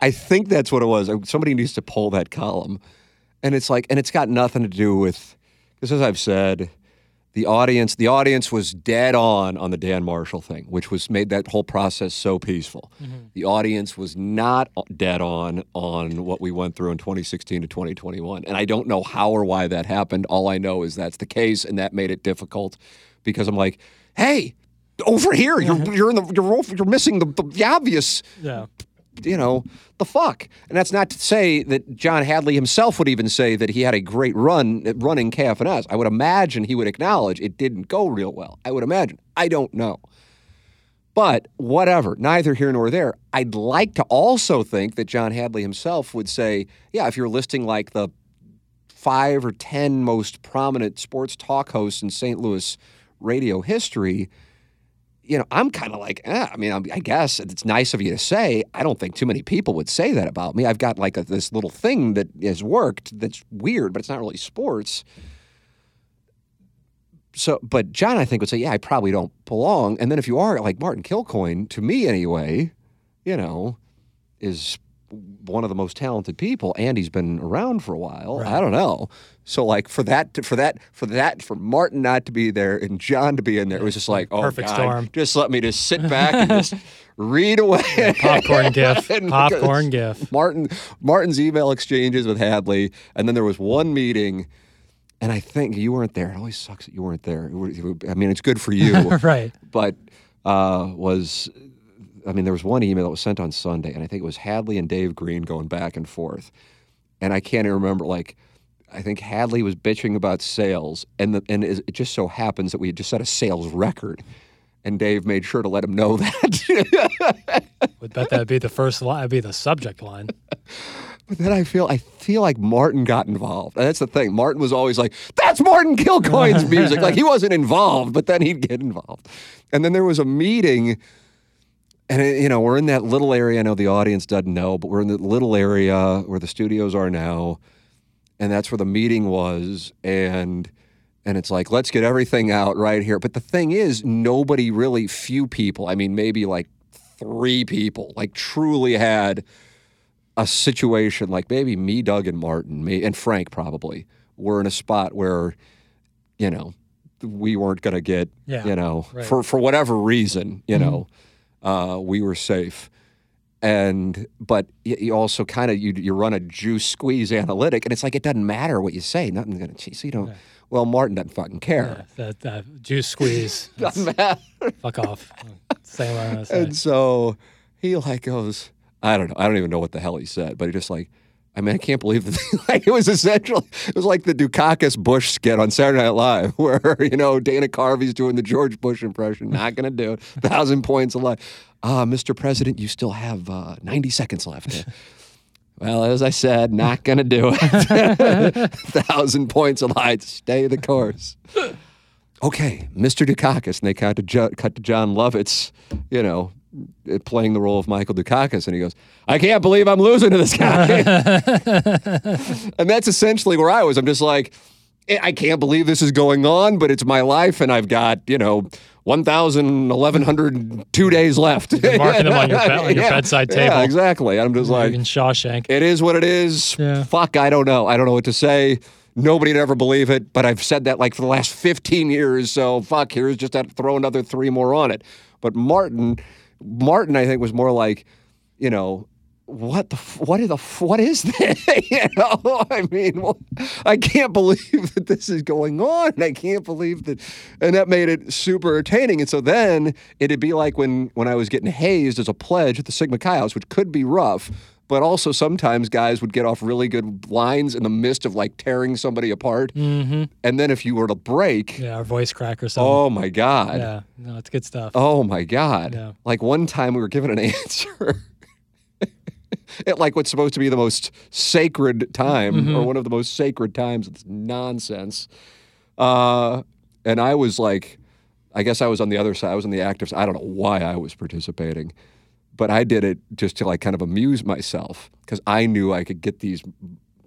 I think that's what it was. Uh, somebody needs to pull that column, and it's like, and it's got nothing to do with because, as I've said, the audience the audience was dead on on the Dan Marshall thing, which was made that whole process so peaceful. Mm-hmm. The audience was not dead on on what we went through in 2016 to 2021, and I don't know how or why that happened. All I know is that's the case, and that made it difficult because I'm like, hey. Over here, you're you're in the you're you're missing the, the obvious Yeah. You know, the fuck. And that's not to say that John Hadley himself would even say that he had a great run at running KFNS. I would imagine he would acknowledge it didn't go real well. I would imagine. I don't know. But whatever, neither here nor there. I'd like to also think that John Hadley himself would say, yeah, if you're listing like the five or 10 most prominent sports talk hosts in St. Louis radio history, you know, I'm kind of like, eh, I mean, I'm, I guess it's nice of you to say. I don't think too many people would say that about me. I've got like a, this little thing that has worked that's weird, but it's not really sports. So, but John, I think, would say, yeah, I probably don't belong. And then if you are like Martin Kilcoyne, to me anyway, you know, is one of the most talented people, and he's been around for a while. I don't know. So, like for that, to, for that, for that, for Martin not to be there and John to be in there, it was just like, oh Perfect God, storm. just let me just sit back and just read away. Popcorn gif. Popcorn gif. Martin Martin's email exchanges with Hadley, and then there was one meeting, and I think you weren't there. It always sucks that you weren't there. I mean, it's good for you, Right. But uh, was I mean, there was one email that was sent on Sunday, and I think it was Hadley and Dave Green going back and forth, and I can't even remember like. I think Hadley was bitching about sales, and the, and it just so happens that we had just set a sales record, and Dave made sure to let him know that. Would bet that'd be the first line. That'd be the subject line. But then I feel I feel like Martin got involved. And that's the thing. Martin was always like, "That's Martin Kilcoyne's music." like he wasn't involved, but then he'd get involved. And then there was a meeting, and it- you know we're in that little area. I know the audience doesn't know, but we're in the little area where the studios are now, and that's where the meeting was. And and it's like, let's get everything out right here. But the thing is, nobody really, few people. I mean, maybe like three people, like truly had a situation like maybe me, Doug, and Martin, me and Frank probably were in a spot where, you know, we weren't going to get, Yeah, you know, right. for for whatever reason, you mm-hmm. know, uh, we were safe. And but you also kind of you you run a juice squeeze analytic, and it's like it doesn't matter what you say, nothing's going to. Change. So you don't. Well, Martin doesn't fucking care. That, that juice squeeze. Doesn't matter. Fuck off. Say what I'm say. And so he like goes, I don't know, I don't even know what the hell he said, but he just like, I mean, I can't believe that. like it was essentially, it was like the Dukakis Bush skit on Saturday Night Live, where you know Dana Carvey's doing the George Bush impression. Not gonna do it. Thousand points a lot. Ah, Mr. President, you still have uh, 90 seconds left. Well, as I said, not going to do it. Thousand points a lie. Stay the course. Okay, Mr. Dukakis. And they cut to, jo- cut to Jon Lovitz, you know, uh, Uh, playing the role of Michael Dukakis. And he goes, I can't believe I'm losing to this guy. and that's essentially where I was. I'm just like, I I can't believe this is going on, but it's my life. And I've got, you know, 1,000, 1,102 days left. You're marking them on your bed- on your Yeah, bedside Yeah, table. exactly. I'm just like, in Shawshank. it is what it is. Yeah. Fuck, I don't know. I don't know what to say. Nobody'd ever believe it, but I've said that like for the last 15 years. So fuck, here's just that throw another three more on it. But Martin, Martin, I think was more like, you know, what the what is the what is this? you know, I mean, well, I can't believe that this is going on. I can't believe that, and that made it super entertaining. And so then it'd be like when when I was getting hazed as a pledge at the Sigma Chi House, which could be rough. But also sometimes guys would get off really good lines in the midst of like tearing somebody apart. Mm-hmm. And then if you were to break, Yeah, our voice crack or something. oh my God. Yeah, no, it's good stuff. Oh my God. Yeah. Like one time we were given an answer at like what's supposed to be the most sacred time Mm-hmm. or one of the most sacred times. It's nonsense. Uh, and I was like, I guess I was on the other side. I was on the active side. I don't know why I was participating, but I did it just to like kind of amuse myself because I knew I could get these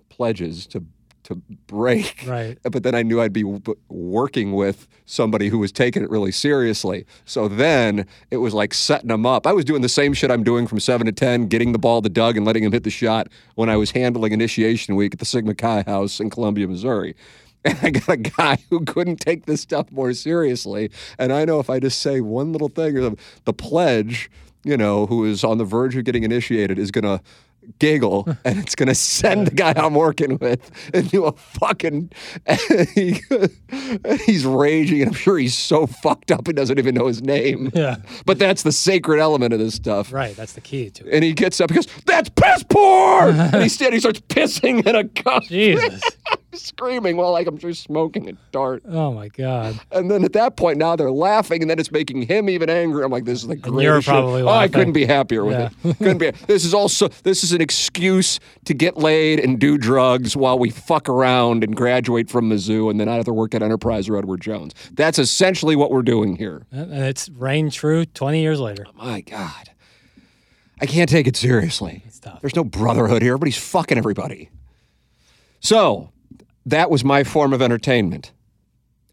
pledges to to break. Right. But then I knew I'd be w- working with somebody who was taking it really seriously. So then it was like setting them up. I was doing the same shit I'm doing from seven to ten, getting the ball to Doug and letting him hit the shot when I was handling initiation week at the Sigma Chi House in Columbia, Missouri. And I got a guy who couldn't take this stuff more seriously. And I know if I just say one little thing, or the, the pledge, you know, who is on the verge of getting initiated, is going to giggle and it's going to send the guy I'm working with into a fucking. he- he's raging, and I'm sure he's so fucked up he doesn't even know his name. Yeah. But that's the sacred element of this stuff. Right. That's the key to it. And he gets up, he goes, That's piss poor! and he stands, he starts pissing in a cup. Jesus. Screaming while like I'm just smoking a dart. Oh my God. And then at that point now they're laughing and then it's making him even angry. I'm like, this is the greatest you're shit. probably Oh, I couldn't be happier with Yeah. it. Couldn't be this is also this is an excuse to get laid and do drugs while we fuck around and graduate from Mizzou and then either work at Enterprise or Edward Jones. That's essentially what we're doing here. And and it's reigned true 20 years later. Oh, my God. I can't take it seriously. tough. There's no brotherhood here. Everybody's fucking everybody. So, that was my form of entertainment.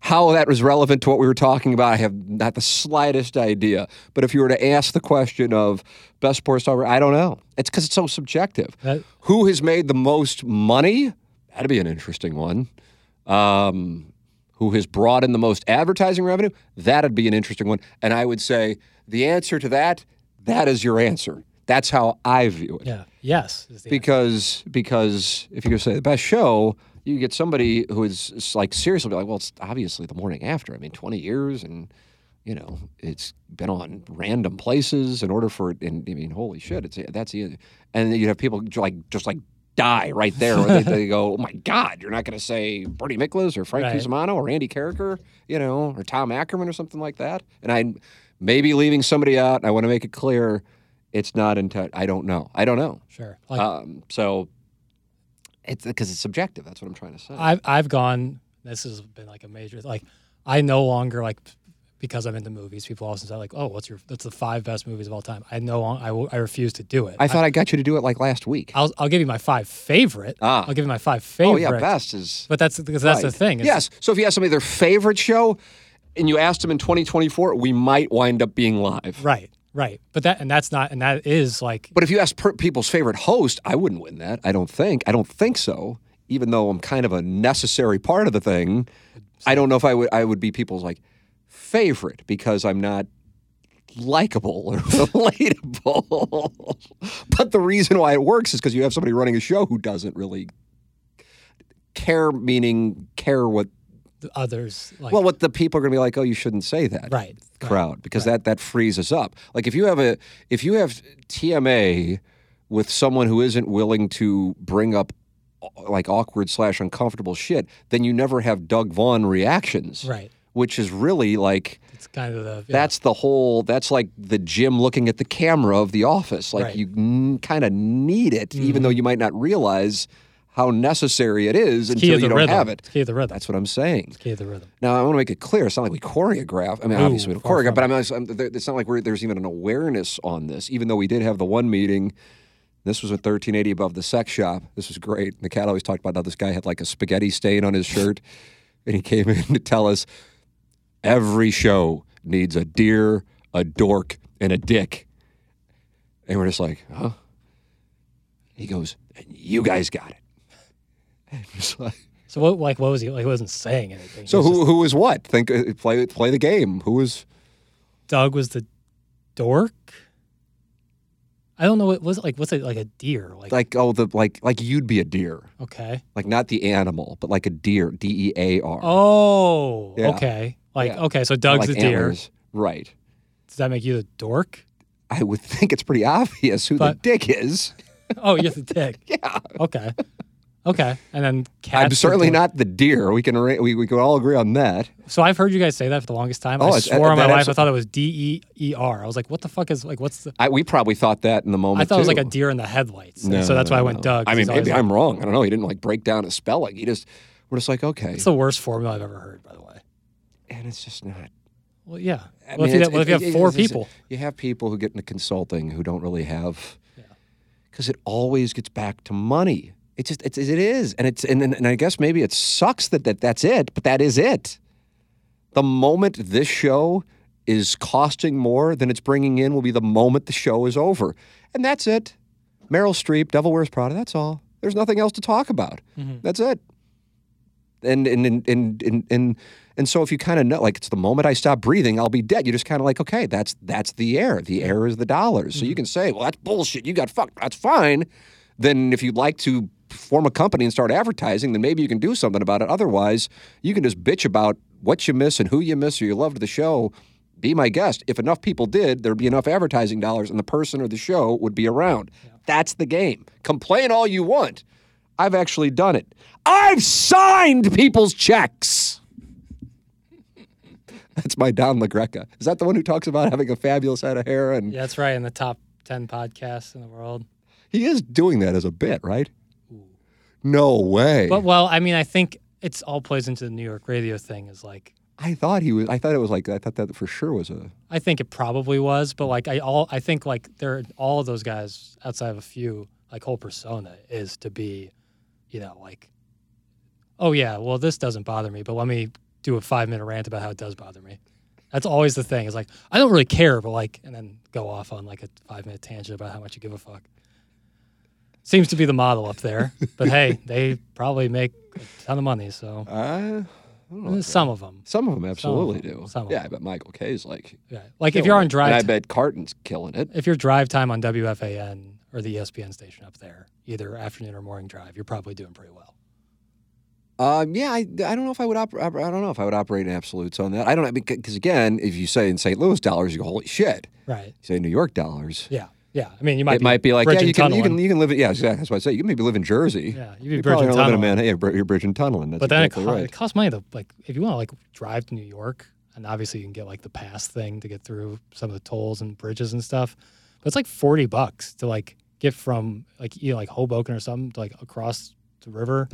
How that was relevant to what we were talking about, I have not the slightest idea. But if you were to ask the question of best sports star, I don't know. It's because it's so subjective. That- Who has made the most money? That'd be an interesting one. Um, who has brought in the most advertising revenue? That'd be an interesting one. And I would say the answer to that, that is your answer. That's how I view it Yeah. Yes. is the because because if you go say the best show, you get somebody who is like seriously like, well, it's obviously the morning after. I mean, twenty years, and you know, it's been on random places in order for it. And I mean, holy shit, it's that's the. And then you have people like just like die right there. Where they, they go, oh my god, you're not going to say Bernie Miklasz or Frank Right. Cusimano or Andy Karraker, you know, or Tom Ackerman or something like that. And I may be leaving somebody out. And I want to make it clear. It's not intent. I don't know. I don't know. Sure. Like, Um, so it's because it's subjective. That's what I'm trying to say. I've I've gone. This has been like a major like. I no longer like because I'm into movies. People often say like, "Oh, what's your that's the five best movies of all time." I no I will, I refuse to do it. I thought I got you to do it like last week. I'll I'll give you my five favorite. Ah. I'll give you my five favorite. oh yeah, best is. But that's because that's the thing. Yes. So if you ask somebody their favorite show, and you asked them in 2024, we might wind up being live. Right. Right. But that and that's not and that is like But if you ask per- people's favorite host, I wouldn't win that. I don't think. I don't think so. Even though I'm kind of a necessary part of the thing, I don't know if I would. I would be people's like favorite because I'm not likable or relatable. but the reason why it works is because you have somebody running a show who doesn't really care. Meaning care what others like well, what the people are going to be like, oh, you shouldn't say that. Right, Crowd, because that that frees us up. Like if you have a if you have TMA with someone who isn't willing to bring up uh, like awkward slash uncomfortable shit, then you never have Doug Vaughn reactions. Right. Which is really like it's kind of the yeah. that's the whole that's like the Jim looking at the camera of the office. Like Right. you n- kind of need it, even though you might not realize how necessary it is key until you don't rhythm. have it. It's key of the rhythm. That's what I'm saying. It's key of the rhythm. Now I want to make it clear. It's not like we choreograph. I mean, Ooh, obviously we don't choreograph, but I'm, I'm, it's not like we're, there's even an awareness on this. Even though we did have the one meeting. This was at 1380 above the sex shop. This was great. And the cat always talked about how this guy had like a spaghetti stain on his shirt, and he came in to tell us every show needs a deer, a dork, and a dick. And we're just like, huh? He goes, and you guys got it. And it's like, So what like what was he like? He wasn't saying anything. So was who just- who was what? Think uh, play play the game. Who was Doug was the dork. I don't know what was it like. What's it like a deer? Like, like oh the like like you'd be a deer, okay. like not the animal, but like a deer, D E A R. Oh, Yeah. okay. Like Yeah. okay, so Doug's like the deer. antlers. right? Does that make you the dork? I would think it's pretty obvious who But- the dick is. Oh, you're the dick. Yeah, Okay. Okay. And then I'm certainly not the deer. We can we we can all agree on that. So I've heard you guys say that for the longest time. Oh, I swore on my life I thought it was D E E R. I was like, what the fuck is like what's the I, we probably thought that in the moment. I thought it was like a deer in the headlights. No, so that's why I went no. Doug. I mean, maybe like- I'm wrong. I don't know. He didn't like break down his spelling. He just we're just like okay, It's the worst formula I've ever heard, by the way. and it's just not. Well, yeah. I What if you, what if you have four people? You have people who get into consulting who don't really have, because it always gets back to money. It just it's, it is, and it's and, and I guess maybe it sucks that, that that's it, but that is it. The moment this show is costing more than it's bringing in will be the moment the show is over, and that's it. Meryl Streep, Devil Wears Prada. That's all. There's nothing else to talk about. Mm-hmm. That's it. And and and and and and, and so if you kind of know, like it's the moment I stop breathing, I'll be dead. You're just kind of like, okay, that's that's the air. The air is the dollars. So you can say, well, that's bullshit. You got fucked. That's fine. Then if you'd like to form a company and start advertising, then maybe you can do something about it. Otherwise, you can just bitch about what you miss and who you miss or you loved the show. Be my guest. If enough people did, there'd be enough advertising dollars and the person or the show would be around. That's the game. Complain all you want. I've actually done it. I've signed people's checks. That's my Don LaGreca. Is that the one who talks about having a fabulous head of hair? And Yeah, that's right. In the top 10 podcasts in the world. he is doing that as a bit, right? No way. But, well, I mean, I think it's all plays into the New York radio thing is like, I thought he was. I thought it was like. I thought that for sure was a. I think it probably was, but like I all I think like they're all of those guys outside of a few like whole persona is to be, you know, like, oh yeah, well this doesn't bother me, but let me do a five minute rant about how it does bother me. That's always the thing. Is like I don't really care, but like, and then go off on like a five minute tangent about how much you give a fuck. Seems to be the model up there, but hey, they probably make a ton of money, so Uh, some of them. some of them absolutely them. do. Some of yeah, I them. bet Michael Kay's like. Yeah. Like if you're on drive, I ti- bet Carton's killing it. if your drive time on WFAN or the ESPN station up there, either afternoon or morning drive, you're probably doing pretty well. Um, yeah, I, I don't know if I would operate. I don't know if I would operate in absolutes on that. I don't because again, if you say in St. Louis dollars, you go holy shit. Right. You say New York dollars, Yeah. Yeah. I mean, you might it be might be like yeah, you can, you can you can live in yeah, exactly. That's what I say. You can maybe live in Jersey. Yeah, you'd be you bridge probably live in a tunneling. man. Yeah, you're bridge and tunneling. That's but then exactly it, co- right. it costs money to like if you want to like drive to New York, and obviously you can get like the pass thing to get through some of the tolls and bridges and stuff. But it's like forty bucks to like get from like you know, like Hoboken or something to like across the river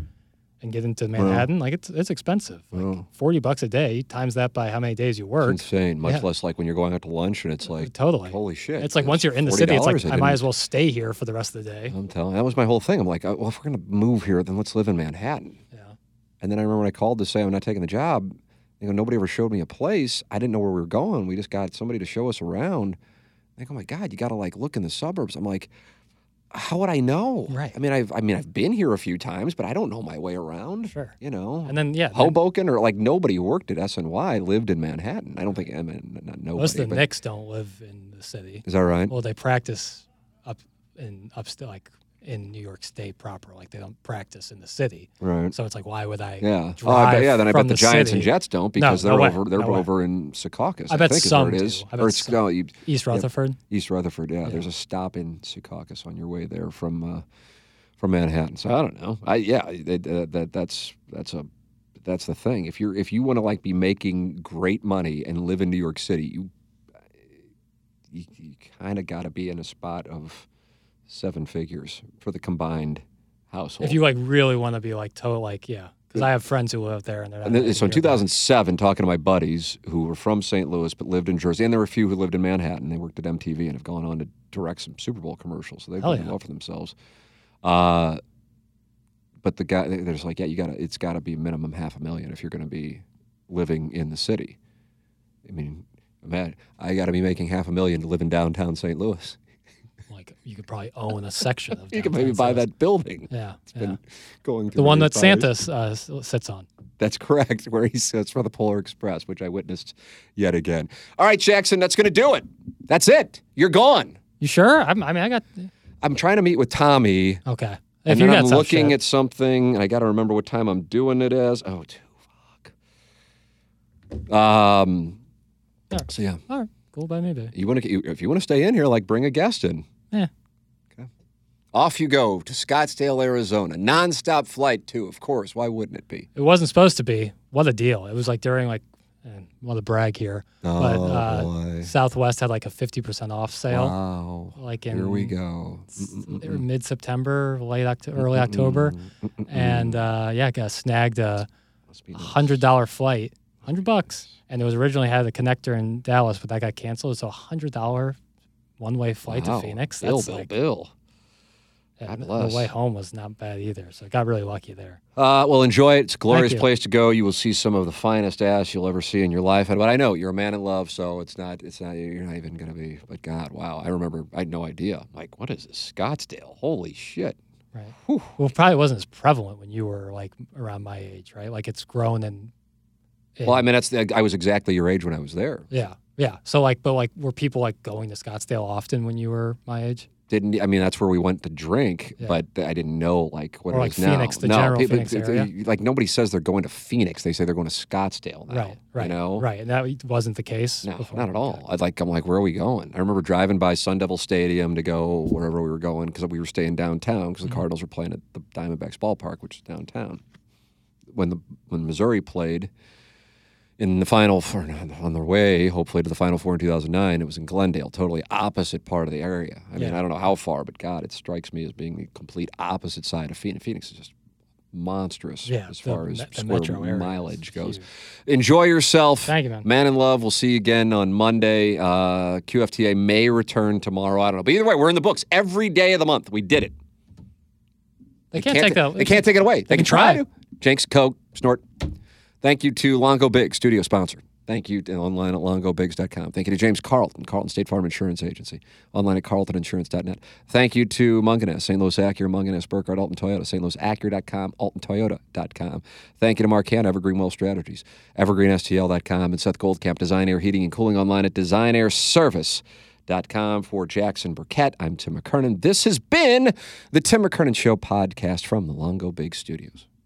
and get into Manhattan. Like it's it's expensive. Like forty bucks a day times that by how many days you work. It's insane. Much Yeah. less like when you're going out to lunch and it's like Totally. holy shit. It's like once you're in the city, it's like I might as well stay here for the rest of the day. I'm telling. That was my whole thing. I'm like, oh, well, if we're gonna move here, then let's live in Manhattan. Yeah. And then I remember when I called to say I'm not taking the job. You know, nobody ever showed me a place. I didn't know where we were going. We just got somebody to show us around. I go, oh my God, you got to like look in the suburbs. I'm like, how would I know? Right. I mean, I've I mean I've been here a few times, but I don't know my way around. Sure. You know. And then yeah, then Hoboken or like nobody who worked at SNY lived in Manhattan. I don't think I mean not nobody. most of the Knicks don't live in the city. Is that right? Well, they practice up in upstate, like in New York State proper. Like they don't practice in the city. Right. So it's like, why would I? Yeah. Drive Oh, I bet, yeah. Then I bet the, Giants city? and Jets don't because no they're way, over. They're no way. over in Secaucus. I bet think some is it do. I bet or it's, some. no, you- East yeah, Rutherford. East Rutherford. Yeah, there's a stop in Secaucus on your way there from uh, from Manhattan. So I don't know. I yeah, that, that, that that's that's a that's the thing. If you're if you want to like be making great money and live in New York City, you you, you kind of got to be in a spot of seven figures for the combined household. If you like really want to be like total, like yeah, because I have friends who live there and they're. And then, so in here, but- 2007, talking to my buddies who were from St. Louis but lived in Jersey, and there were a few who lived in Manhattan. They worked at MTV and have gone on to direct some Super Bowl commercials. So they've done yeah. well for themselves. Uh, but the guy, there's like, yeah, you got to, it's got to be minimum half a million if you're going to be living in the city. I mean, man, I got to be making half a million to live in downtown St. Louis. Like you could probably own a section of. You could maybe buy. That building. Yeah, It's yeah. been going through the one that Santa uh, sits on. That's correct. Where he sits for the Polar Express, which I witnessed yet again. All right, Jackson, that's going to do it. That's it. You're gone. You sure? I'm, I mean, I got I'm trying to meet with Tommy, okay. and If then you I'm looking shit. at something, and I got to remember what time I'm doing it as. Oh, two. Fuck. Um. Yeah. So yeah, All right, cool by me, baby. you want to if you want to stay in here, like bring a guest in. Yeah. Okay. Off you go to Scottsdale, Arizona. Nonstop flight too, of course. Why wouldn't it be? It wasn't supposed to be. What a deal! It was like during like, and want to brag here, but Oh, uh, boy. Southwest had like a fifty percent off sale. Wow. Like in Here we go. mid September, late October, early October, and uh, yeah, got snagged a hundred dollar flight, hundred bucks, and it was originally had a connector in Dallas, but that got canceled. So a hundred dollar one way flight Wow. to Phoenix. Bill, That's Bill, like Bill. yeah, God the bless. way home was not bad either. So I got really lucky there. Uh, well, enjoy it. It's a glorious place to go. You will see some of the finest ass you'll ever see in your life. And but I know you're a man in love, so it's not. It's not. You're not even gonna be. But God, wow! I remember. I had no idea. Like, what is this? Scottsdale? Holy shit! Right. Well, probably wasn't as prevalent when you were like around my age, right? Like it's grown and. and- Well, I mean, that's the, I was exactly your age when I was there. yeah, yeah. So like, but like, were people like going to Scottsdale often when you were my age? Didn't I mean that's where we went to drink, Yeah. but I didn't know like what Or it like is now. The no, general people- Phoenix area? like nobody says they're going to Phoenix. They say they're going to Scottsdale now. right, right, You know, right. And that wasn't the case. No, before. not at all. I'd like I'm like, where are we going? I remember driving by Sun Devil Stadium to go wherever we were going because we were staying downtown because Mm-hmm. the Cardinals were playing at the Diamondbacks ballpark, which is downtown. When the when Missouri played in the final for on their way, hopefully to the final four in 2009, it was in Glendale, totally opposite part of the area. I mean, I don't know how far, but God, it strikes me as being the complete opposite side of Phoenix. Phoenix is just monstrous Yeah, as the far as the square metro mileage goes. Enjoy yourself. Thank you, man. Man in love. We'll see you again on Monday. Uh, QFTA may return tomorrow. I don't know. But either way, we're in the books every day of the month. We did it. They can't, take that. They can't take it away. They, can, can try. try. to. Jenks, Coke, Snort. Thank you to Longo Biggs, studio sponsor. Thank you to online at longobigs.com. Thank you to James Carlton, Carlton State Farm Insurance Agency, online at carltoninsurance.net. Thank you to Mungenast, St. Louis Acura, Mungenast, Burkhardt, Alton Toyota, St. Louis Acura.com, altontoyota.com. Thank you to Mark Hannah, Evergreen Wealth Strategies, evergreenstl.com, and Seth Goldcamp, Design Aire Heating and Cooling online at designairservice.com. For Jackson Burkett, I'm Tim McKernan. This has been the Tim McKernan Show podcast from the Longo Biggs Studios.